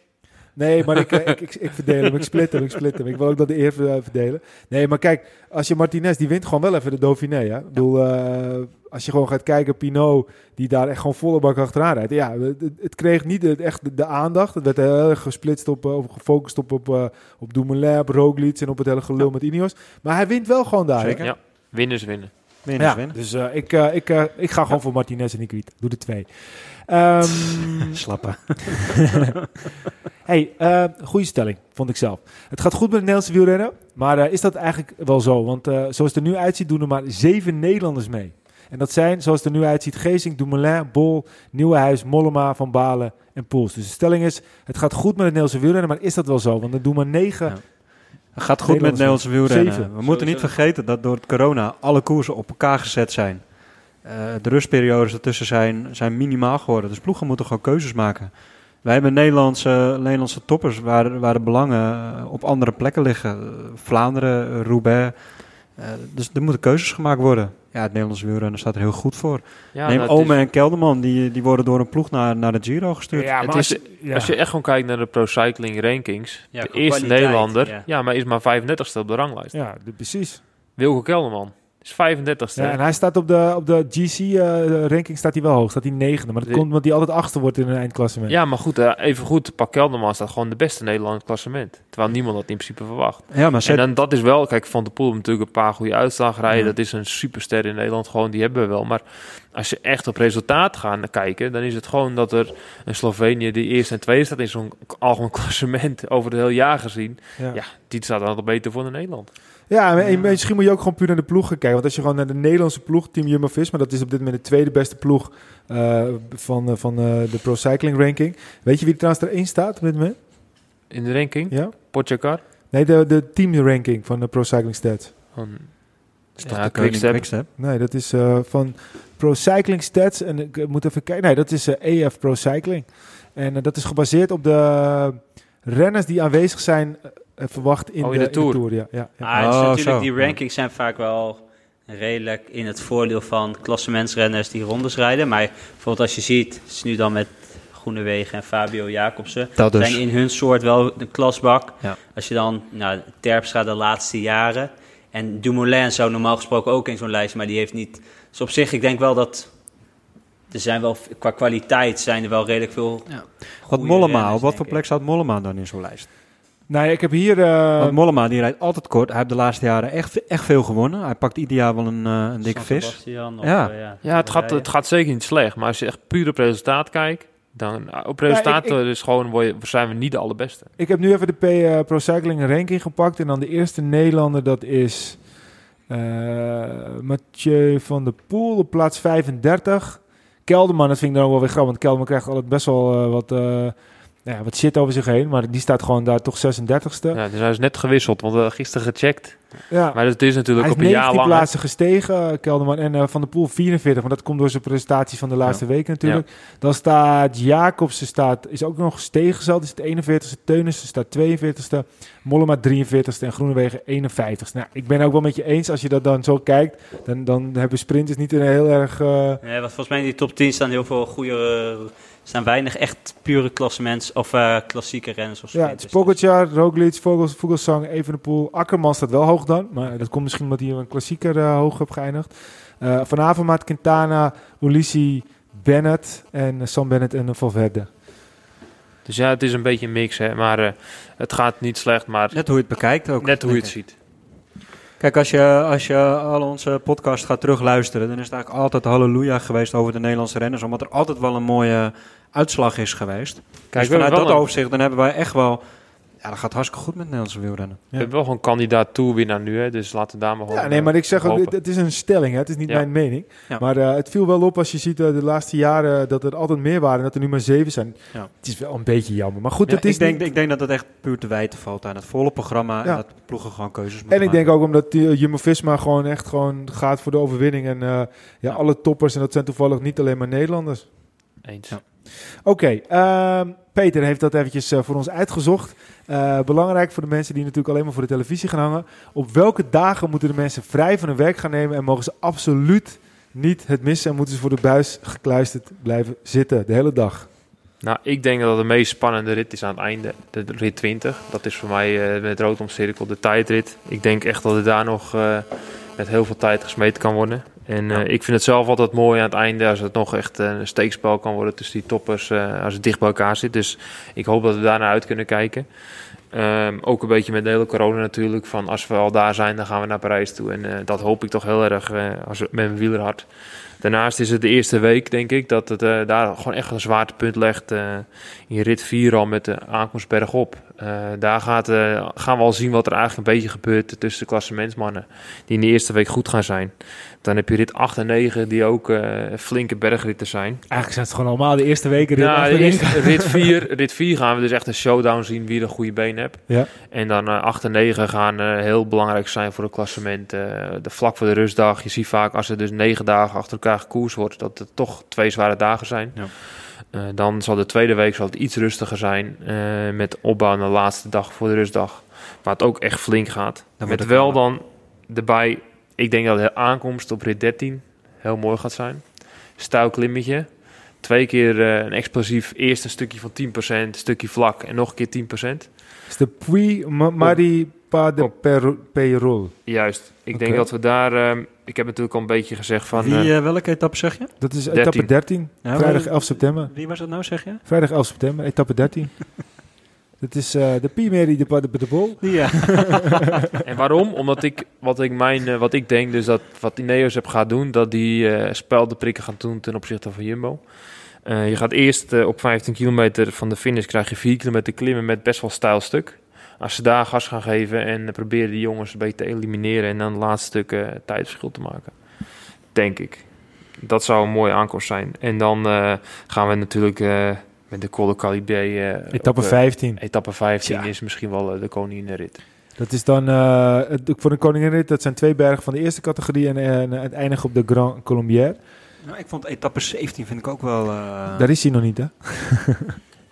Nee, maar ik, eh, ik, ik, ik verdeel hem, ik split hem, ik split hem. Ik wil ook dat de eer ver- verdelen. Nee, maar kijk, als je Martinez, die wint gewoon wel even de Dauphiné. Hè? Ik bedoel, eh, als je gewoon gaat kijken, Pinot, die daar echt gewoon volle bak achteraan rijdt. Ja, het, het- kreeg niet het, echt de, de aandacht. Het werd heel erg gesplitst op, eh, op gefocust op, op, eh, op Dumoulin, op Roglic en op het hele gelul met Ineos. Maar hij wint wel gewoon daar. hè? Zeker. Ja, winnen is winnen. Is Ja, winnen. dus eh, ik, eh, ik, eh, ik ga gewoon voor Martinez en ik weet. Doe de twee. Ehm, Slappen. hey, eh, goede stelling, vond ik zelf. Het gaat goed met het Nederlandse wielrennen, maar eh, is dat eigenlijk wel zo? Want eh, zoals het er nu uitziet, doen er maar zeven Nederlanders mee. En dat zijn, zoals het er nu uitziet, Geesink, Dumoulin, Bol, Nieuwenhuis, Mollema, Van Balen en Poels. Dus de stelling is, het gaat goed met het Nederlandse wielrennen, maar is dat wel zo? Want er doen maar negen... Ja. Het gaat goed met het Nederlandse wielrennen. Zeven. We moeten niet vergeten dat door het corona alle koersen op elkaar gezet zijn. Eh, de rustperiodes ertussen zijn, zijn minimaal geworden. Dus ploegen moeten gewoon keuzes maken. Wij hebben Nederlandse, Nederlandse toppers waar, waar de belangen eh, op andere plekken liggen. Eh, Vlaanderen, Roubaix. Eh, dus er moeten keuzes gemaakt worden. Ja, het Nederlandse wielrennen staat er heel goed voor. Ja, Neem nou, is- Ome en Kelderman, die, die worden door een ploeg naar, naar de Giro gestuurd. Ja, Het maar als, is- ja. Als je echt gewoon kijkt naar de Pro Cycling Rankings, Ja, de eerste Nederlander, ja. ja. maar is maar 35ste op de ranglijst. ja, de- precies. Wilco Kelderman is 35ste. Ja, en hij staat op de, op de GC-ranking staat hij wel hoog, staat hij negende. Maar dat De- komt omdat hij altijd achter wordt in een eindklassement. Ja, maar goed, eh, even goed, Pak Kelderman staat gewoon de beste Nederlandse klassement. Terwijl niemand dat in principe verwacht. Ja, maar En zet, dan, dat is wel, kijk, Van der Poel natuurlijk een paar goede uitslagen rijden. Ja. Dat is een superster in Nederland, gewoon, die hebben we wel. Maar als je echt op resultaat gaat kijken, dan is het gewoon dat er een Slovenië die eerste en tweede staat in zo'n algemeen klassement over het hele jaar gezien. Ja. Ja, die staat dan nog beter voor in Nederland. Ja, en misschien moet je ook gewoon puur naar de ploeg gaan kijken. Want als je gewoon naar de Nederlandse ploeg, Team Jumbo-Visma, dat is op dit moment de tweede beste ploeg eh, van, eh, van eh, de Pro Cycling Ranking. Weet je wie er trouwens er één staat op dit moment? In de ranking, Ja? Potjakar. Nee, de, de team ranking van de Pro Cycling Stats. Van, is toch ja, Quickstep. Nee, dat is eh, van Pro Cycling Stats. En ik moet even kijken. Nee, dat is eh, EF Pro Cycling. En dat is gebaseerd op de renners die aanwezig zijn verwacht in, Oh, in de, de Tour. ja, is Oh, natuurlijk, zo. die rankings zijn vaak wel redelijk in het voordeel van klassementsrenners die rondes rijden. Maar bijvoorbeeld als je ziet, het is nu dan met Groenewegen en Fabio Jacobsen, Dat dus. zijn in hun soort wel de klasbak. Ja. Als je dan, nou, Terpstra de laatste jaren. En Dumoulin zou normaal gesproken ook in zo'n lijst, maar die heeft niet... Dus op zich, ik denk wel dat... Er zijn wel, qua kwaliteit zijn er wel redelijk veel Ja. Wat Mollema, op wat voor plek staat Mollema dan in zo'n lijst? Nou, ik heb hier... eh, Want Mollema die rijdt altijd kort. Hij heeft de laatste jaren echt, echt veel gewonnen. Hij pakt ieder jaar wel een, eh, een dikke vis. Of, Ja. eh, ja, Ja, het gaat, het gaat zeker niet slecht. Maar als je echt puur op resultaat kijkt, dan eh, op resultaat ik- is gewoon, word je- zijn we niet de allerbeste. Ik heb nu even de P, eh, Pro Cycling ranking gepakt. En dan de eerste Nederlander, dat is eh, Mathieu van der Poel op plaats 35. Kelderman, dat vind ik dan ook wel weer grappig. Want Kelderman krijgt altijd best wel eh, wat, eh, ja, wat shit over zich heen. Maar die staat gewoon daar toch 36ste. Ja, Ja, dus hij is net gewisseld, want we hebben gisteren gecheckt. hij Maar het is natuurlijk op een jaar 19 lang. plaatsen gestegen, eh, Kelderman. En eh, Van der Poel 44, maar dat komt door zijn prestaties van de laatste weken natuurlijk. Dan staat Jacobsen, staat, is ook nog gestegen zelf. Is het 41ste. Teunissen staat 42ste. Mollema 43ste en Groenewegen 51ste. Nou, ik ben ook wel met je eens, als je dat dan zo kijkt, dan, dan hebben sprinters niet een heel erg... eh, Nee, want volgens mij in die top 10 staan heel veel goede... staan weinig echt pure klassements of eh, klassieke renners of ja, het is Pogacar, Roglic, Vogels, Vogelsang, Evenepoel. Akkerman staat wel hoog dan. Maar dat komt misschien omdat hij een klassieker eh, hoog heb geëindigd. Eh vanavond maakt Quintana, Ulissi, Bennett en Sam Bennett en uh, Valverde. Dus ja, het is een beetje een mix, hè. Maar eh, het gaat niet slecht, maar Net hoe je het bekijkt ook. net hoe je het ziet. Kijk, als je, als je al onze podcast gaat terugluisteren, dan is het eigenlijk altijd halleluja geweest over de Nederlandse renners, omdat er altijd wel een mooie uitslag is geweest. Kijk, dus vanuit dat overzicht, dan hebben wij echt wel, ja, dat gaat hartstikke goed met Nederlandse wielrennen. We hebben wel gewoon kandidaat toerwinnaar nu, hè. Dus laten we daar maar gewoon... Ja, nee, maar ik zeg ook, het, het is een stelling, hè? het is niet Ja. mijn mening. Ja. Maar eh, het viel wel op als je ziet eh, de laatste jaren dat er altijd meer waren en dat er nu maar zeven zijn. Ja. Het is wel een beetje jammer. Maar goed, Ja, het is ik, denk, niet- ik denk dat het echt puur te wijten valt aan het volle programma Ja. en dat ploegen gewoon keuzes moeten En ik maken. denk ook omdat die, eh, Jumbo-Visma gewoon echt gewoon gaat voor de overwinning. En eh, ja, alle toppers, en dat zijn toevallig niet alleen maar Nederlanders. Eens. Ja. Oké, ehm, Peter heeft dat eventjes eh, voor ons uitgezocht. Eh, belangrijk voor de mensen die natuurlijk alleen maar voor de televisie gaan hangen. Op welke dagen moeten de mensen vrij van hun werk gaan nemen en mogen ze absoluut niet het missen en moeten ze voor de buis gekluisterd blijven zitten de hele dag? Nou, ik denk dat de meest spannende rit is aan het einde. De rit 20. Dat is voor mij eh, met rood omcirkel de tijdrit. Ik denk echt dat het daar nog eh, met heel veel tijd gesmeten kan worden. En eh, ik vind het zelf altijd mooi aan het einde als het nog echt eh, een steekspel kan worden tussen die toppers eh, als het dicht bij elkaar zit. Dus ik hoop dat we daar naar uit kunnen kijken. Ehm, ook een beetje met de hele corona natuurlijk. Van als we al daar zijn, dan gaan we naar Parijs toe. En dat hoop ik toch heel erg eh, als, met mijn wielerhart. Daarnaast is het de eerste week, denk ik, dat het daar gewoon echt een zwaartepunt legt. in rit 4 al met de aankomst bergop. Eh daar gaat, eh, gaan we al zien wat er eigenlijk een beetje gebeurt tussen de klassementsmannen. Die in de eerste week goed gaan zijn. Dan heb je rit 8 en 9 die ook eh, flinke bergritten zijn. Eigenlijk zijn het gewoon allemaal de eerste weken. De eerste, rit, 4, rit 4 gaan we dus echt een showdown zien wie een goede been hebt. Ja. En dan eh 8 en 9 gaan heel belangrijk zijn voor het klassement. de vlak voor de rustdag. Je ziet vaak als er dus negen dagen achter elkaar gekoers wordt, dat het toch twee zware dagen zijn. Ja. Eh, dan zal de tweede week zal het iets rustiger zijn. eh, met opbouw naar de laatste dag voor de rustdag. Waar het ook echt flink gaat. met wel dan erbij, ik denk dat de aankomst op rit 13 heel mooi gaat zijn. Stijl klimmetje. Twee keer eh, een explosief, eerst een stukje van 10%, een stukje vlak en nog een keer 10%. is de Puy Ma- Mari Pas de Op. Per- Peyrol. Juist. Ik denk dat we daar, ehm, ik heb natuurlijk al een beetje gezegd van... Wie, eh, eh, welke etappe zeg je? Dat is 13. etappe 13. Ja, Vrijdag maar- 11 september. Wie was dat nou, zeg je? Vrijdag 11 september, etappe 13. Dat is eh, de Pimeri de, de, de Bol. Ja. En waarom? Omdat ik, wat ik, mijn, wat ik denk, dus dat wat Ineos heb gaat doen, dat die eh spel de prikken gaan doen ten opzichte van Jumbo. Eh, je gaat eerst op 15 kilometer van de finish krijg je 4 kilometer klimmen met best wel stijl stuk. Als ze daar gas gaan geven en proberen die jongens een beetje te elimineren en dan het laatste stuk eh, tijdverschil te maken. Denk ik. Dat zou een mooie aankomst zijn. En dan eh, gaan we natuurlijk eh, met de Col de Calibé... eh, Etappe op, eh, 15. Etappe 15 Tja. is misschien wel de koninginrit. Dat is dan eh, het, voor de koninginrit. Dat zijn twee bergen van de eerste categorie. En, en het eindigen op de Grand Colombière. Nou, ik vond etappe 17 vind ik ook wel... eh, Daar is hij nog niet, hè?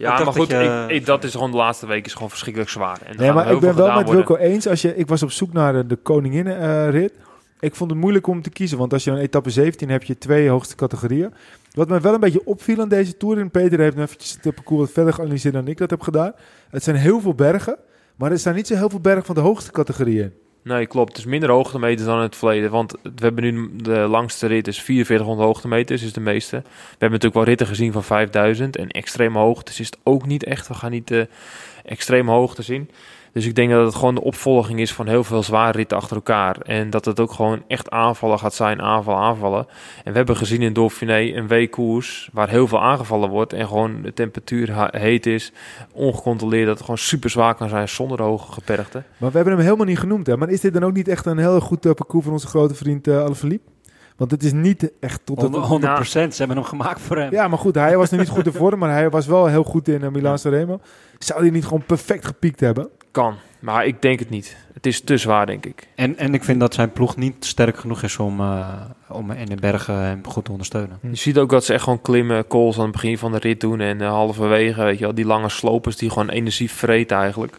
Ja, maar goed, dat je- ik, ik- dat is gewoon de laatste week is gewoon verschrikkelijk zwaar. En Nee, maar ik ben wel met worden. Wilco eens. Als je, ik was op zoek naar de, de koninginnenrit. ik vond het moeilijk om te kiezen. Want als je een etappe 17 heb je twee hoogste categorieën. Wat me wel een beetje opviel aan deze Tour. En Peter heeft nu eventjes het parcours wat verder geanalyseerd dan ik dat heb gedaan. Het zijn heel veel bergen. Maar er staan niet zo heel veel bergen van de hoogste categorieën. Nee, klopt. Het is minder hoogtemeters dan in het verleden. Want we hebben nu de langste rit is 4400 hoogtemeters, is de meeste. We hebben natuurlijk wel ritten gezien van 5000. En extreme hoogtes is het ook niet echt. We gaan niet de extreme hoogte zien. Dus ik denk dat het gewoon de opvolging is van heel veel zware ritten achter elkaar. En dat het ook gewoon echt aanvallen gaat zijn, aanval, aanvallen. En we hebben gezien in Dauphiné een weekkoers waar heel veel aangevallen wordt. En gewoon de temperatuur heet is, ongecontroleerd. Dat het gewoon super zwaar kan zijn zonder hoge gebergte. Maar we hebben hem helemaal niet genoemd. Hè? Maar is dit dan ook niet echt een heel goed eh, parcours van onze grote vriend eh Alaphilippe? Want het is niet echt tot het... 100% Ze hebben hem gemaakt voor hem. Ja, maar goed, hij was nog niet goed in vorm, maar hij was wel heel goed in uh, Milan Sanremo. Zou hij niet gewoon perfect gepiekt hebben? Kan, maar ik denk het niet. Het is te zwaar, denk ik. En, en ik vind dat zijn ploeg niet sterk genoeg is om, eh, om in de bergen hem goed te ondersteunen. Je ziet ook dat ze echt gewoon klimmen, calls aan het begin van de rit doen. En uh, halverwege, weet je wel, die lange slopers die gewoon energie vreten eigenlijk.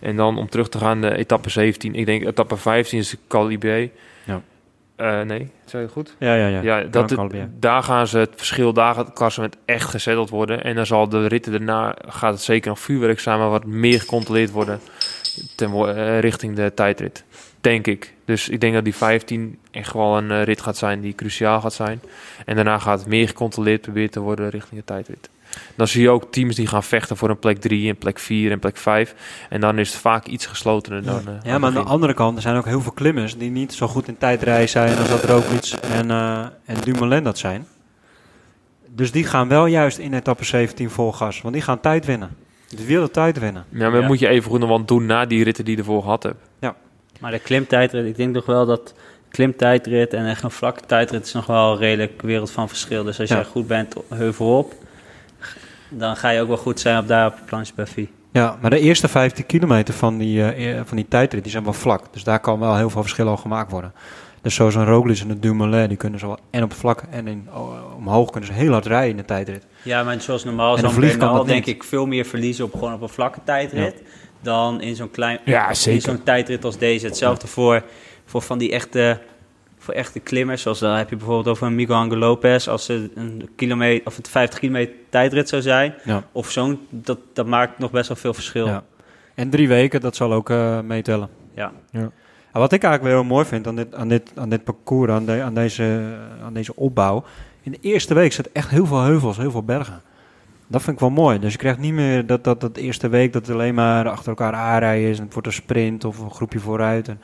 En dan om terug te gaan de etappe 17. Ik denk etappe 15 is Calibé. Ja. Uh, nee, zei je goed? Ja, ja, ja. Ja, dat het, daar gaan ze het verschil, daar gaat het klassement echt gezetteld worden. En dan zal de ritten daarna, gaat het zeker nog vuurwerk zijn, maar wat meer gecontroleerd worden ten, uh, richting de tijdrit. Denk ik. Dus ik denk dat die 15 echt wel een eh, rit gaat zijn die cruciaal gaat zijn. En daarna gaat het meer gecontroleerd proberen te worden richting de tijdrit. Dan zie je ook teams die gaan vechten voor een plek 3 en plek 4 en plek 5. En dan is het vaak iets geslotener dan. eh, Ja, maar aan de andere kant, er zijn ook heel veel klimmers die niet zo goed in tijdrijden zijn als dat Roglic en, eh en Dumoulin dat zijn. Dus die gaan wel juist in etappe 17 vol gas, want die gaan tijd winnen. Die willen tijd winnen. Ja, maar dat Ja. moet je even goed nog wat doen na die ritten die je ervoor gehad hebt. Maar de klimtijdrit, ik denk toch wel dat klimtijdrit en echt een vlakke tijdrit is nog wel een redelijk wereld van verschil. Dus als Ja. jij goed bent heuvelop, dan ga je ook wel goed zijn op daar op de planche Buffy. Ja, maar de eerste 15 kilometer van die, eh, van die tijdrit die zijn wel vlak. Dus daar kan wel heel veel verschil al gemaakt worden. Dus zoals een Roglic en een Dumoulin, die kunnen zowel en op het vlak en in, omhoog kunnen ze heel hard rijden in de tijdrit. Ja, maar zoals normaal zo'n Bernal denk niet. ik veel meer verliezen op gewoon op een vlakke tijdrit dan in zo'n klein Ja, in zo'n tijdrit als deze. Hetzelfde voor, voor van die echte voor echte klimmers, zoals dan heb je bijvoorbeeld over een Miguel Angel Lopez als het een kilometer of het 50 kilometer tijdrit zou zijn, Ja. of zo'n dat, dat maakt nog best wel veel verschil. Ja. En drie weken, dat zal ook eh, meetellen. Ja. En wat ik eigenlijk wel heel mooi vind aan dit, aan dit, aan dit parcours, aan, de- aan, deze, aan deze opbouw. In de eerste week zit echt heel veel heuvels, heel veel bergen. Dat vind ik wel mooi. Dus je krijgt niet meer dat, dat, dat eerste week dat het alleen maar achter elkaar aanrijden is. En het wordt een sprint of een groepje vooruit. En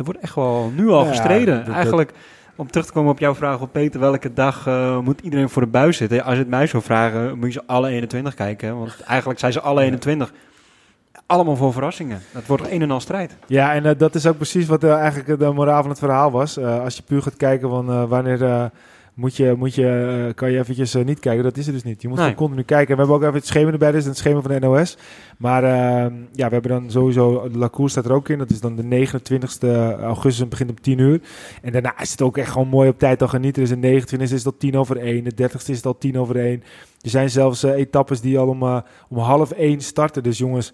er wordt echt wel nu al Ja, gestreden. dat- dat- Eigenlijk, om terug te komen op jouw vraag op Peter, welke dag eh, moet iedereen voor de buis zitten? Als je het mij zou vragen, moet je ze alle 21 kijken. Want eigenlijk zijn ze alle 21 allemaal voor verrassingen. Het wordt een en al strijd. Ja, en eh, dat is ook precies wat eh, eigenlijk de moraal van het verhaal was. Als je puur gaat kijken van wanneer moet je, moet je, eh, kan je eventjes eh, niet kijken, dat is er dus niet. Je moet Nee. gewoon continu kijken. En we hebben ook even het schema erbij, is het schema van de NOS. Maar eh, ja, we hebben dan sowieso, de Lacour staat er ook in. Dat is dan de 29 augustus begint om 10 uur. En daarna is het ook echt gewoon mooi op tijd al genieten. Dus de 29 is het al 10 over 1, de 30 is het al 10 over 1. Er zijn zelfs eh, etappes die al om, eh, om half 1 starten. Dus jongens,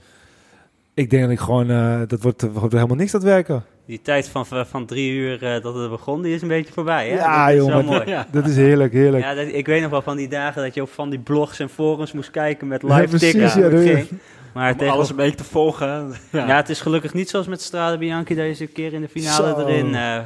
ik denk dat ik gewoon, eh, dat wordt, wordt helemaal niks dat werken. Die tijd van, van drie uur eh, dat het begon, die is een beetje voorbij. Hè? Ja, dat is joh, wel maar- mooi. Ja. Dat is heerlijk, heerlijk. Ja, dat- ik weet nog wel van die dagen dat je op van die blogs en forums moest kijken met Ja, live precies, ja, dat- ging. Maar Om tegen, alles een beetje te volgen. Ja. ja. het is gelukkig niet zoals met Strade Bianchi dat je eens een keer in de finale Zo. erin... eh,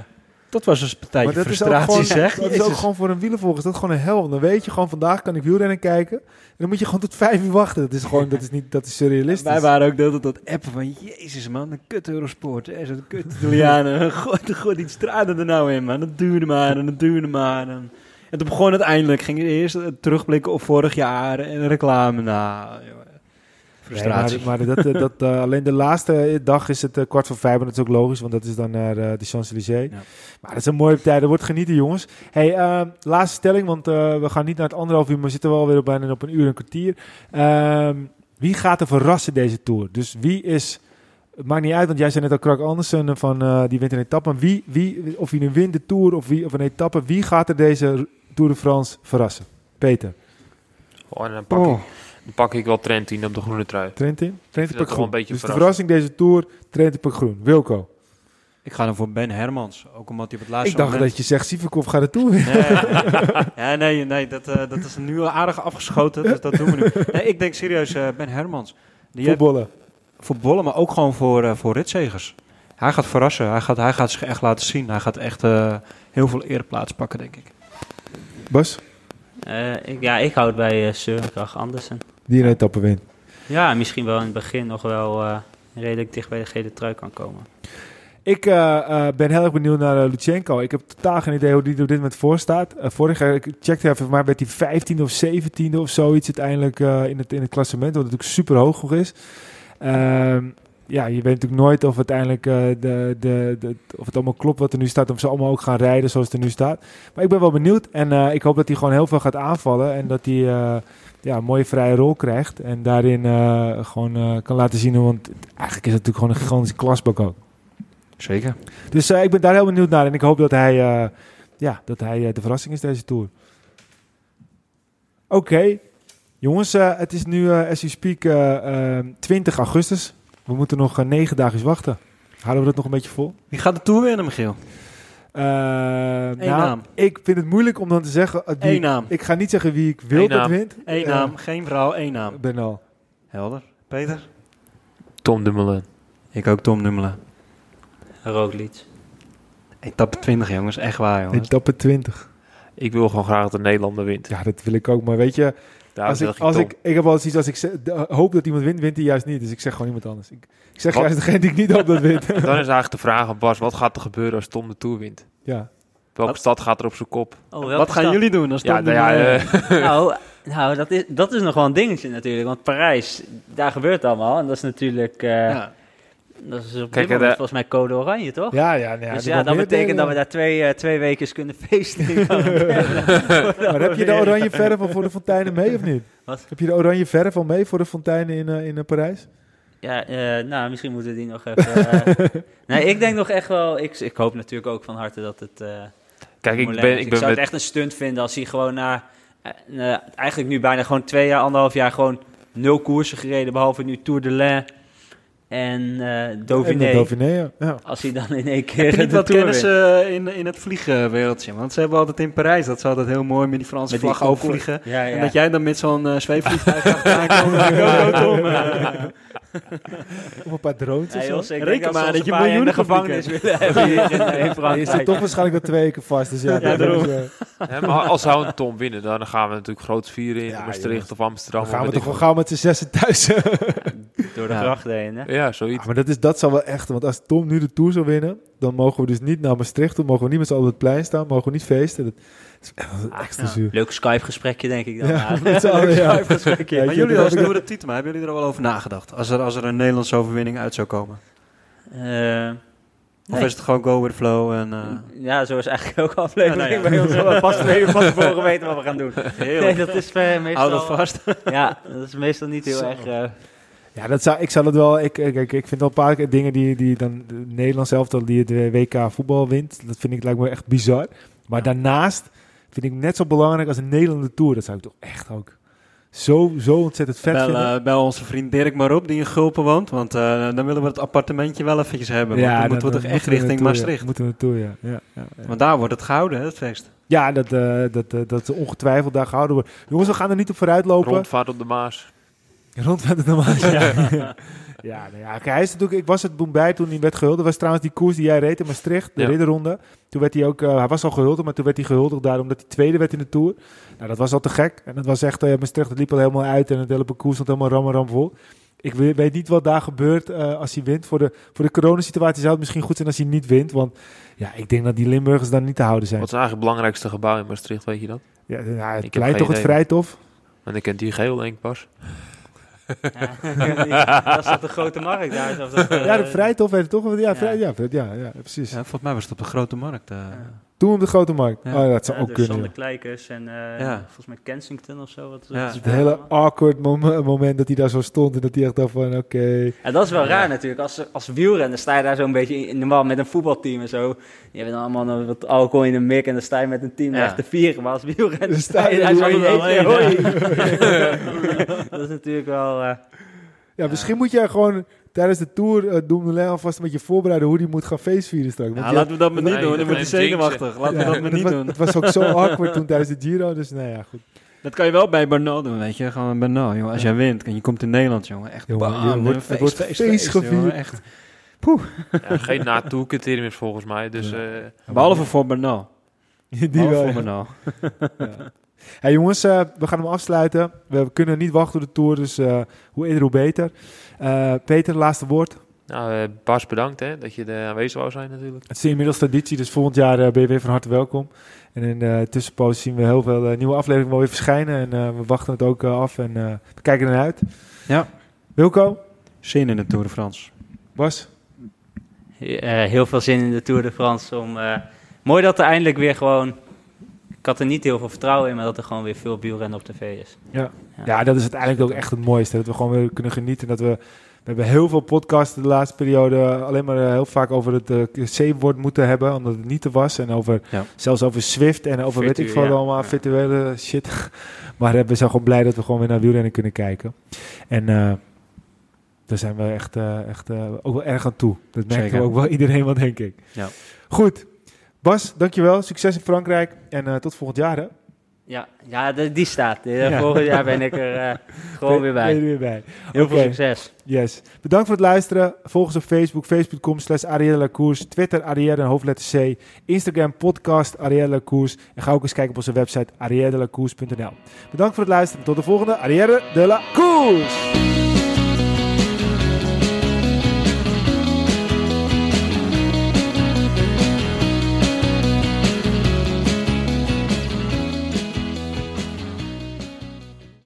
Dat was een partijtje Maar dat is frustratie, gewoon, zeg. dat is ook gewoon voor een wielervolger is dat gewoon een hel. Dan weet je gewoon, vandaag kan ik wielrennen kijken. En dan moet je gewoon tot vijf uur wachten. Dat is gewoon, dat is niet, dat is surrealistisch. Wij waren ook tijd dat appen van... Jezus man, een kut Eurosport. hè, Zo'n kut Italianen. God, god, die straden er nou in, man. Dat duurde maar en dat duurde maar. En, en toen begon het eindelijk. Ging eerst terugblikken op vorig jaar en reclame. Nou, Nee, maar, maar dat, eh, dat, eh, alleen de laatste dag is het eh, kwart voor vijf. En dat is ook logisch, want dat is dan naar eh, de Champs-Élysées. Ja. Maar dat is een mooie tijd. Er wordt genieten, jongens. Hey, eh, laatste stelling, want eh, we gaan niet naar het anderhalf uur, maar we zitten wel weer op bijna op een uur en een kwartier. Ehm, wie gaat er verrassen deze Tour? Dus wie is... Het maakt niet uit, want jij zei net al Krak Andersen van eh, die wint een etappe. Maar wie, wie, of hij nu wint de Tour of, wie, of een etappe, wie gaat er deze Tour de France verrassen? Peter, Oh, en dan, pak ik, dan pak ik wel Trentin op de groene trui. Trentin? Trentin pak groen. een beetje dus de verrassing deze Tour, Trentin pak groen. Wilco. Ik ga dan voor Ben Hermans. Ook omdat hij op het laatste Ik dacht moment... dat je zegt, Sivakov gaat er toe. Nee, ja, nee, nee dat, eh, dat is nu al aardig afgeschoten. Dus dat doen we nu. Nee, ik denk serieus eh, Ben Hermans. Die heeft voor bollen, maar ook gewoon voor, eh voor ritzegers. Hij gaat verrassen. Hij gaat, hij gaat zich echt laten zien. Hij gaat echt eh, heel veel ereplaats pakken, denk ik. Bas, eh, ik, ja, ik houd bij uh, Søren Andersen. Die een etappe wint. Ja, misschien wel in het begin nog wel eh, redelijk dicht bij de gele trui kan komen. Ik eh, eh, ben heel erg benieuwd naar Lutsenko. Ik heb totaal geen idee hoe die er op dit moment voor staat. Vorig jaar, ik checkte even, maar werd hij 15e of 17e of zoiets uiteindelijk in, het, in het klassement. Wat natuurlijk super hoog nog is. Ehm, ja, je weet natuurlijk nooit of uiteindelijk de, de, de, of het allemaal klopt wat er nu staat. Of ze allemaal ook gaan rijden zoals het er nu staat. Maar ik ben wel benieuwd. En ik hoop dat hij gewoon heel veel gaat aanvallen. En dat hij ja, een mooie vrije rol krijgt. En daarin uh, gewoon kan laten zien. Want eigenlijk is het natuurlijk gewoon een gigantische klasbak ook. Zeker. Dus uh, ik ben daar heel benieuwd naar. En ik hoop dat hij, ja, dat hij de verrassing is deze Tour. Oké. Okay. Jongens, het is nu, as you speak, 20 augustus. We moeten nog negen dagen wachten. Houden we dat nog een beetje vol? Wie gaat de Tour winnen, Michiel? Uh, nou, naam. Ik vind het moeilijk om dan te zeggen... Wie, Eén naam. Ik ga niet zeggen wie ik wil Eén dat naam. wint. Eén naam, geen vrouw, één naam. Ben al. Helder. Peter? Tom Dumoulin. Ik ook Tom Dumoulin. Roglic. Etappe 20, jongens. Echt waar, jongens. Etappe 20. Ik wil gewoon graag dat de Nederlander wint. Ja, dat wil ik ook. Maar weet je, Daarom als ik, als ik, ik heb wel eens iets als ik hoop dat iemand wint, wint hij juist niet. Dus ik zeg gewoon iemand anders. Ik, ik zeg Wat? juist degene die ik niet hoop dat wint. Dan is eigenlijk de vraag aan Bas, wat gaat er gebeuren als Tom de Tour wint? ja. Welke Wat? stad gaat er op zijn kop? Oh, Wat gaan stad? jullie doen als Ja, Tom nou de- ja, eh, nou, nou dat, is, dat is nog wel een dingetje natuurlijk. Want Parijs, daar gebeurt het allemaal. En dat is natuurlijk... eh, ja. Dat is op Kijk, dit moment eh, volgens mij code oranje, toch? Ja, ja, ja, dus ja, dat betekent dat we daar twee, eh, twee weken kunnen feesten. Maar heb je de oranje verf al voor de fonteinen mee of niet? Wat? Heb je de oranje verf al mee voor de fonteinen in, eh, in Parijs? Ja, nou, misschien moeten we die nog even... nee, ik denk nog echt wel... Ik, ik hoop natuurlijk ook van harte dat het... kijk, ik ben, ik ben zou met, het echt een stunt vinden als hij gewoon na... eigenlijk nu bijna gewoon twee jaar, anderhalf jaar... gewoon nul koersen gereden, behalve nu Tour de l'Ain en eh En Dauphiné. de Dauphiné, ja. Als hij dan in één keer Heb je niet de wat kennis eh, in, in het vliegenwereldje? Want ze hebben altijd in Parijs, dat ze altijd heel mooi met die Franse Met vlag overvliegen. Ja, ja. En dat jij dan met zo'n eh zweefvliegtuig en Tom. Eh, Of een paar drones Ja, Reken maar dat je miljoenen gevangenis willen hebben hier in, in Je Frankrijk. zit toch waarschijnlijk al twee weken vast. Dus ja, Ja, daarom. maar als zou een Tom winnen, dan gaan we natuurlijk groot vieren in Ja, Maastricht jongens. of Amsterdam. dan gaan we toch wel gauw met z'n zessen thuis. Door de Ja. gracht heen, hè? Ja, zoiets. Ja, maar dat, is, dat zal wel echt, want als Tom nu de Tour zou winnen, dan mogen we dus niet naar Maastricht toe, mogen we niet met z'n allen op het plein staan, mogen we niet feesten. Dat is echt Ah, extra ja. zuur. Leuk Skype-gesprekje, denk ik dan. Ja, met allen, ja. Skype-gesprekje. Ja, maar jullie dat als Tour de Tietema, hebben jullie er al over nagedacht? Als er, als er een Nederlandse overwinning uit zou komen? Eh, Of Nee. is het gewoon go with the flow? En, eh, ja, zo is eigenlijk ook aflevering Ja, nou ja. bij ons. We hebben pas twee uur van tevoren weten wat we gaan doen. Nee, heerlijk. dat is eh, meestal... Hou dat vast. Ja, dat is meestal niet heel Zo. erg... eh, Ja, dat zou, ik zou het wel. Ik, ik, ik vind wel een paar dingen die, die dan de Nederland zelf die het WK voetbal wint. Dat vind ik lijkt me echt bizar. Maar daarnaast vind ik net zo belangrijk als een Nederlandse tour. Dat zou ik toch echt ook zo, zo ontzettend vet Bel, vinden. eh, bel onze vriend Dirk maar op, die in Gulpen woont. Want eh, dan willen we het appartementje wel eventjes hebben. want dan moeten we toch echt richting Maastricht. Ja. Moeten we naartoe, ja. Ja, ja, ja. Want daar wordt het gehouden, hè, het feest. ja dat, eh, dat, eh, dat ze ongetwijfeld daar gehouden wordt. Jongens, we gaan er niet op vooruit lopen. Rondvaart op de Maas. Rond met het normaal. Ja, ja, nou ja. Kijk, hij is natuurlijk, ik was het bij toen hij werd gehuldigd. Dat was trouwens die koers die jij reed in Maastricht, de Ja. ridderronde. Toen werd hij ook, eh, hij was al gehuldigd, maar toen werd hij gehuldigd daarom dat hij tweede werd in de Tour. Nou, dat was al te gek. En dat was echt, eh, Maastricht, het liep al helemaal uit en het hele parcours stond helemaal ram en ram vol. Ik weet, weet niet wat daar gebeurt eh, als hij wint. Voor de, voor de coronasituatie zou het misschien goed zijn als hij niet wint. Want ja, ik denk dat die Limburgers dan niet te houden zijn. Wat is eigenlijk het belangrijkste gebouw in Maastricht, weet je dat? Ja, het lijkt toch het idee. Vrijtof? En ik ken die geel, denk ik pas. Ja, dat is dat de grote markt daar. Dat, eh, Ja, de Vrijtof weet het toch? Ja, ja. vrij, ja, ja, ja, precies. Ja, volgens mij was het op de Grote Markt. eh. Toen op de Grote Markt. Ja. Oh, dat zou ja, ook dus kunnen. Sander. Kleikers en eh, Ja. volgens mij Kensington of zo. Wat, Ja. wat is Het hele awkward mom- moment dat hij daar zo stond en dat hij echt dacht van oké. En dat is wel raar natuurlijk. Als, als wielrenner sta je daar zo'n beetje in, normaal met een voetbalteam en zo. Je hebt dan allemaal wat alcohol in de mik en dan sta je met een team Ja. echt te vieren. Maar als wielrenner Dan sta je daar zo alleen, dat is natuurlijk wel... eh, Ja, misschien moet jij gewoon tijdens de tour uh, Dumoulin alvast een beetje voorbereiden hoe die moet gaan feestvieren straks. Want Ja, laten we dat maar niet Nee, doen. Dan dat wordt hij zenuwachtig. Laten we dat maar niet was, doen. Het was ook zo awkward toen tijdens de Giro, dus nou ja, goed. Dat kan je wel bij Bernal doen, weet je. Gewoon Bernal, jongen. Als jij wint en je komt in Nederland, jongen. Echt Jongen, bam, wordt- feest, wordt feest, feest feest, gevierd. jongen. Echt. Ja, geen naartoe-criterium is volgens mij. Dus Ja. eh, Behalve voor Bernal. Die Behalve wel, voor ja. Bernal. Ja. Hey jongens, eh, we gaan hem afsluiten. We kunnen niet wachten op de tour, dus eh, hoe eerder hoe beter. Eh, Peter, laatste woord. nou, eh, Bas, bedankt hè, dat je er aanwezig wou zijn natuurlijk. Het is inmiddels traditie, dus volgend jaar eh, ben je weer van harte welkom. En in de tussenpoos zien we heel veel eh, nieuwe afleveringen wel weer verschijnen. En eh, we wachten het ook af en eh, we kijken er naar uit. Ja. Wilco, Zin in de Tour de France. Bas, eh, heel veel zin in de Tour de France. Om, eh, mooi dat er eindelijk weer gewoon... Ik had er niet heel veel vertrouwen in, maar dat er gewoon weer veel wielrennen op tv is. Ja. ja, dat is uiteindelijk ook echt het mooiste. Dat we gewoon weer kunnen genieten. Dat we, we hebben heel veel podcasts de laatste periode alleen maar eh, heel vaak over het uh, C-woord moeten hebben, omdat het niet te was. En over, Ja. zelfs over Swift en over weet ik veel ja. allemaal Ja. virtuele shit. maar eh, we zijn gewoon blij dat we gewoon weer naar wielrennen kunnen kijken. En eh, daar zijn we echt, eh, echt eh, ook wel erg aan toe. Dat merken we ook wel iedereen wat denk ik. Ja. Goed. Bas, dankjewel. Succes in Frankrijk. En eh, tot volgend jaar hè. Ja, ja die staat. Volgend jaar ben ik er eh, gewoon weer Ben bij. weer bij. Heel veel succes. Yes. Bedankt voor het luisteren. Volg ons op Facebook, facebook.com slash Lacours. Twitter Arielle en hoofdletter C. Instagram podcast Arielle Lacours. En ga ook eens kijken op onze website ariellelacours.nl. Bedankt voor het luisteren. Tot de volgende Arielle de la Cours.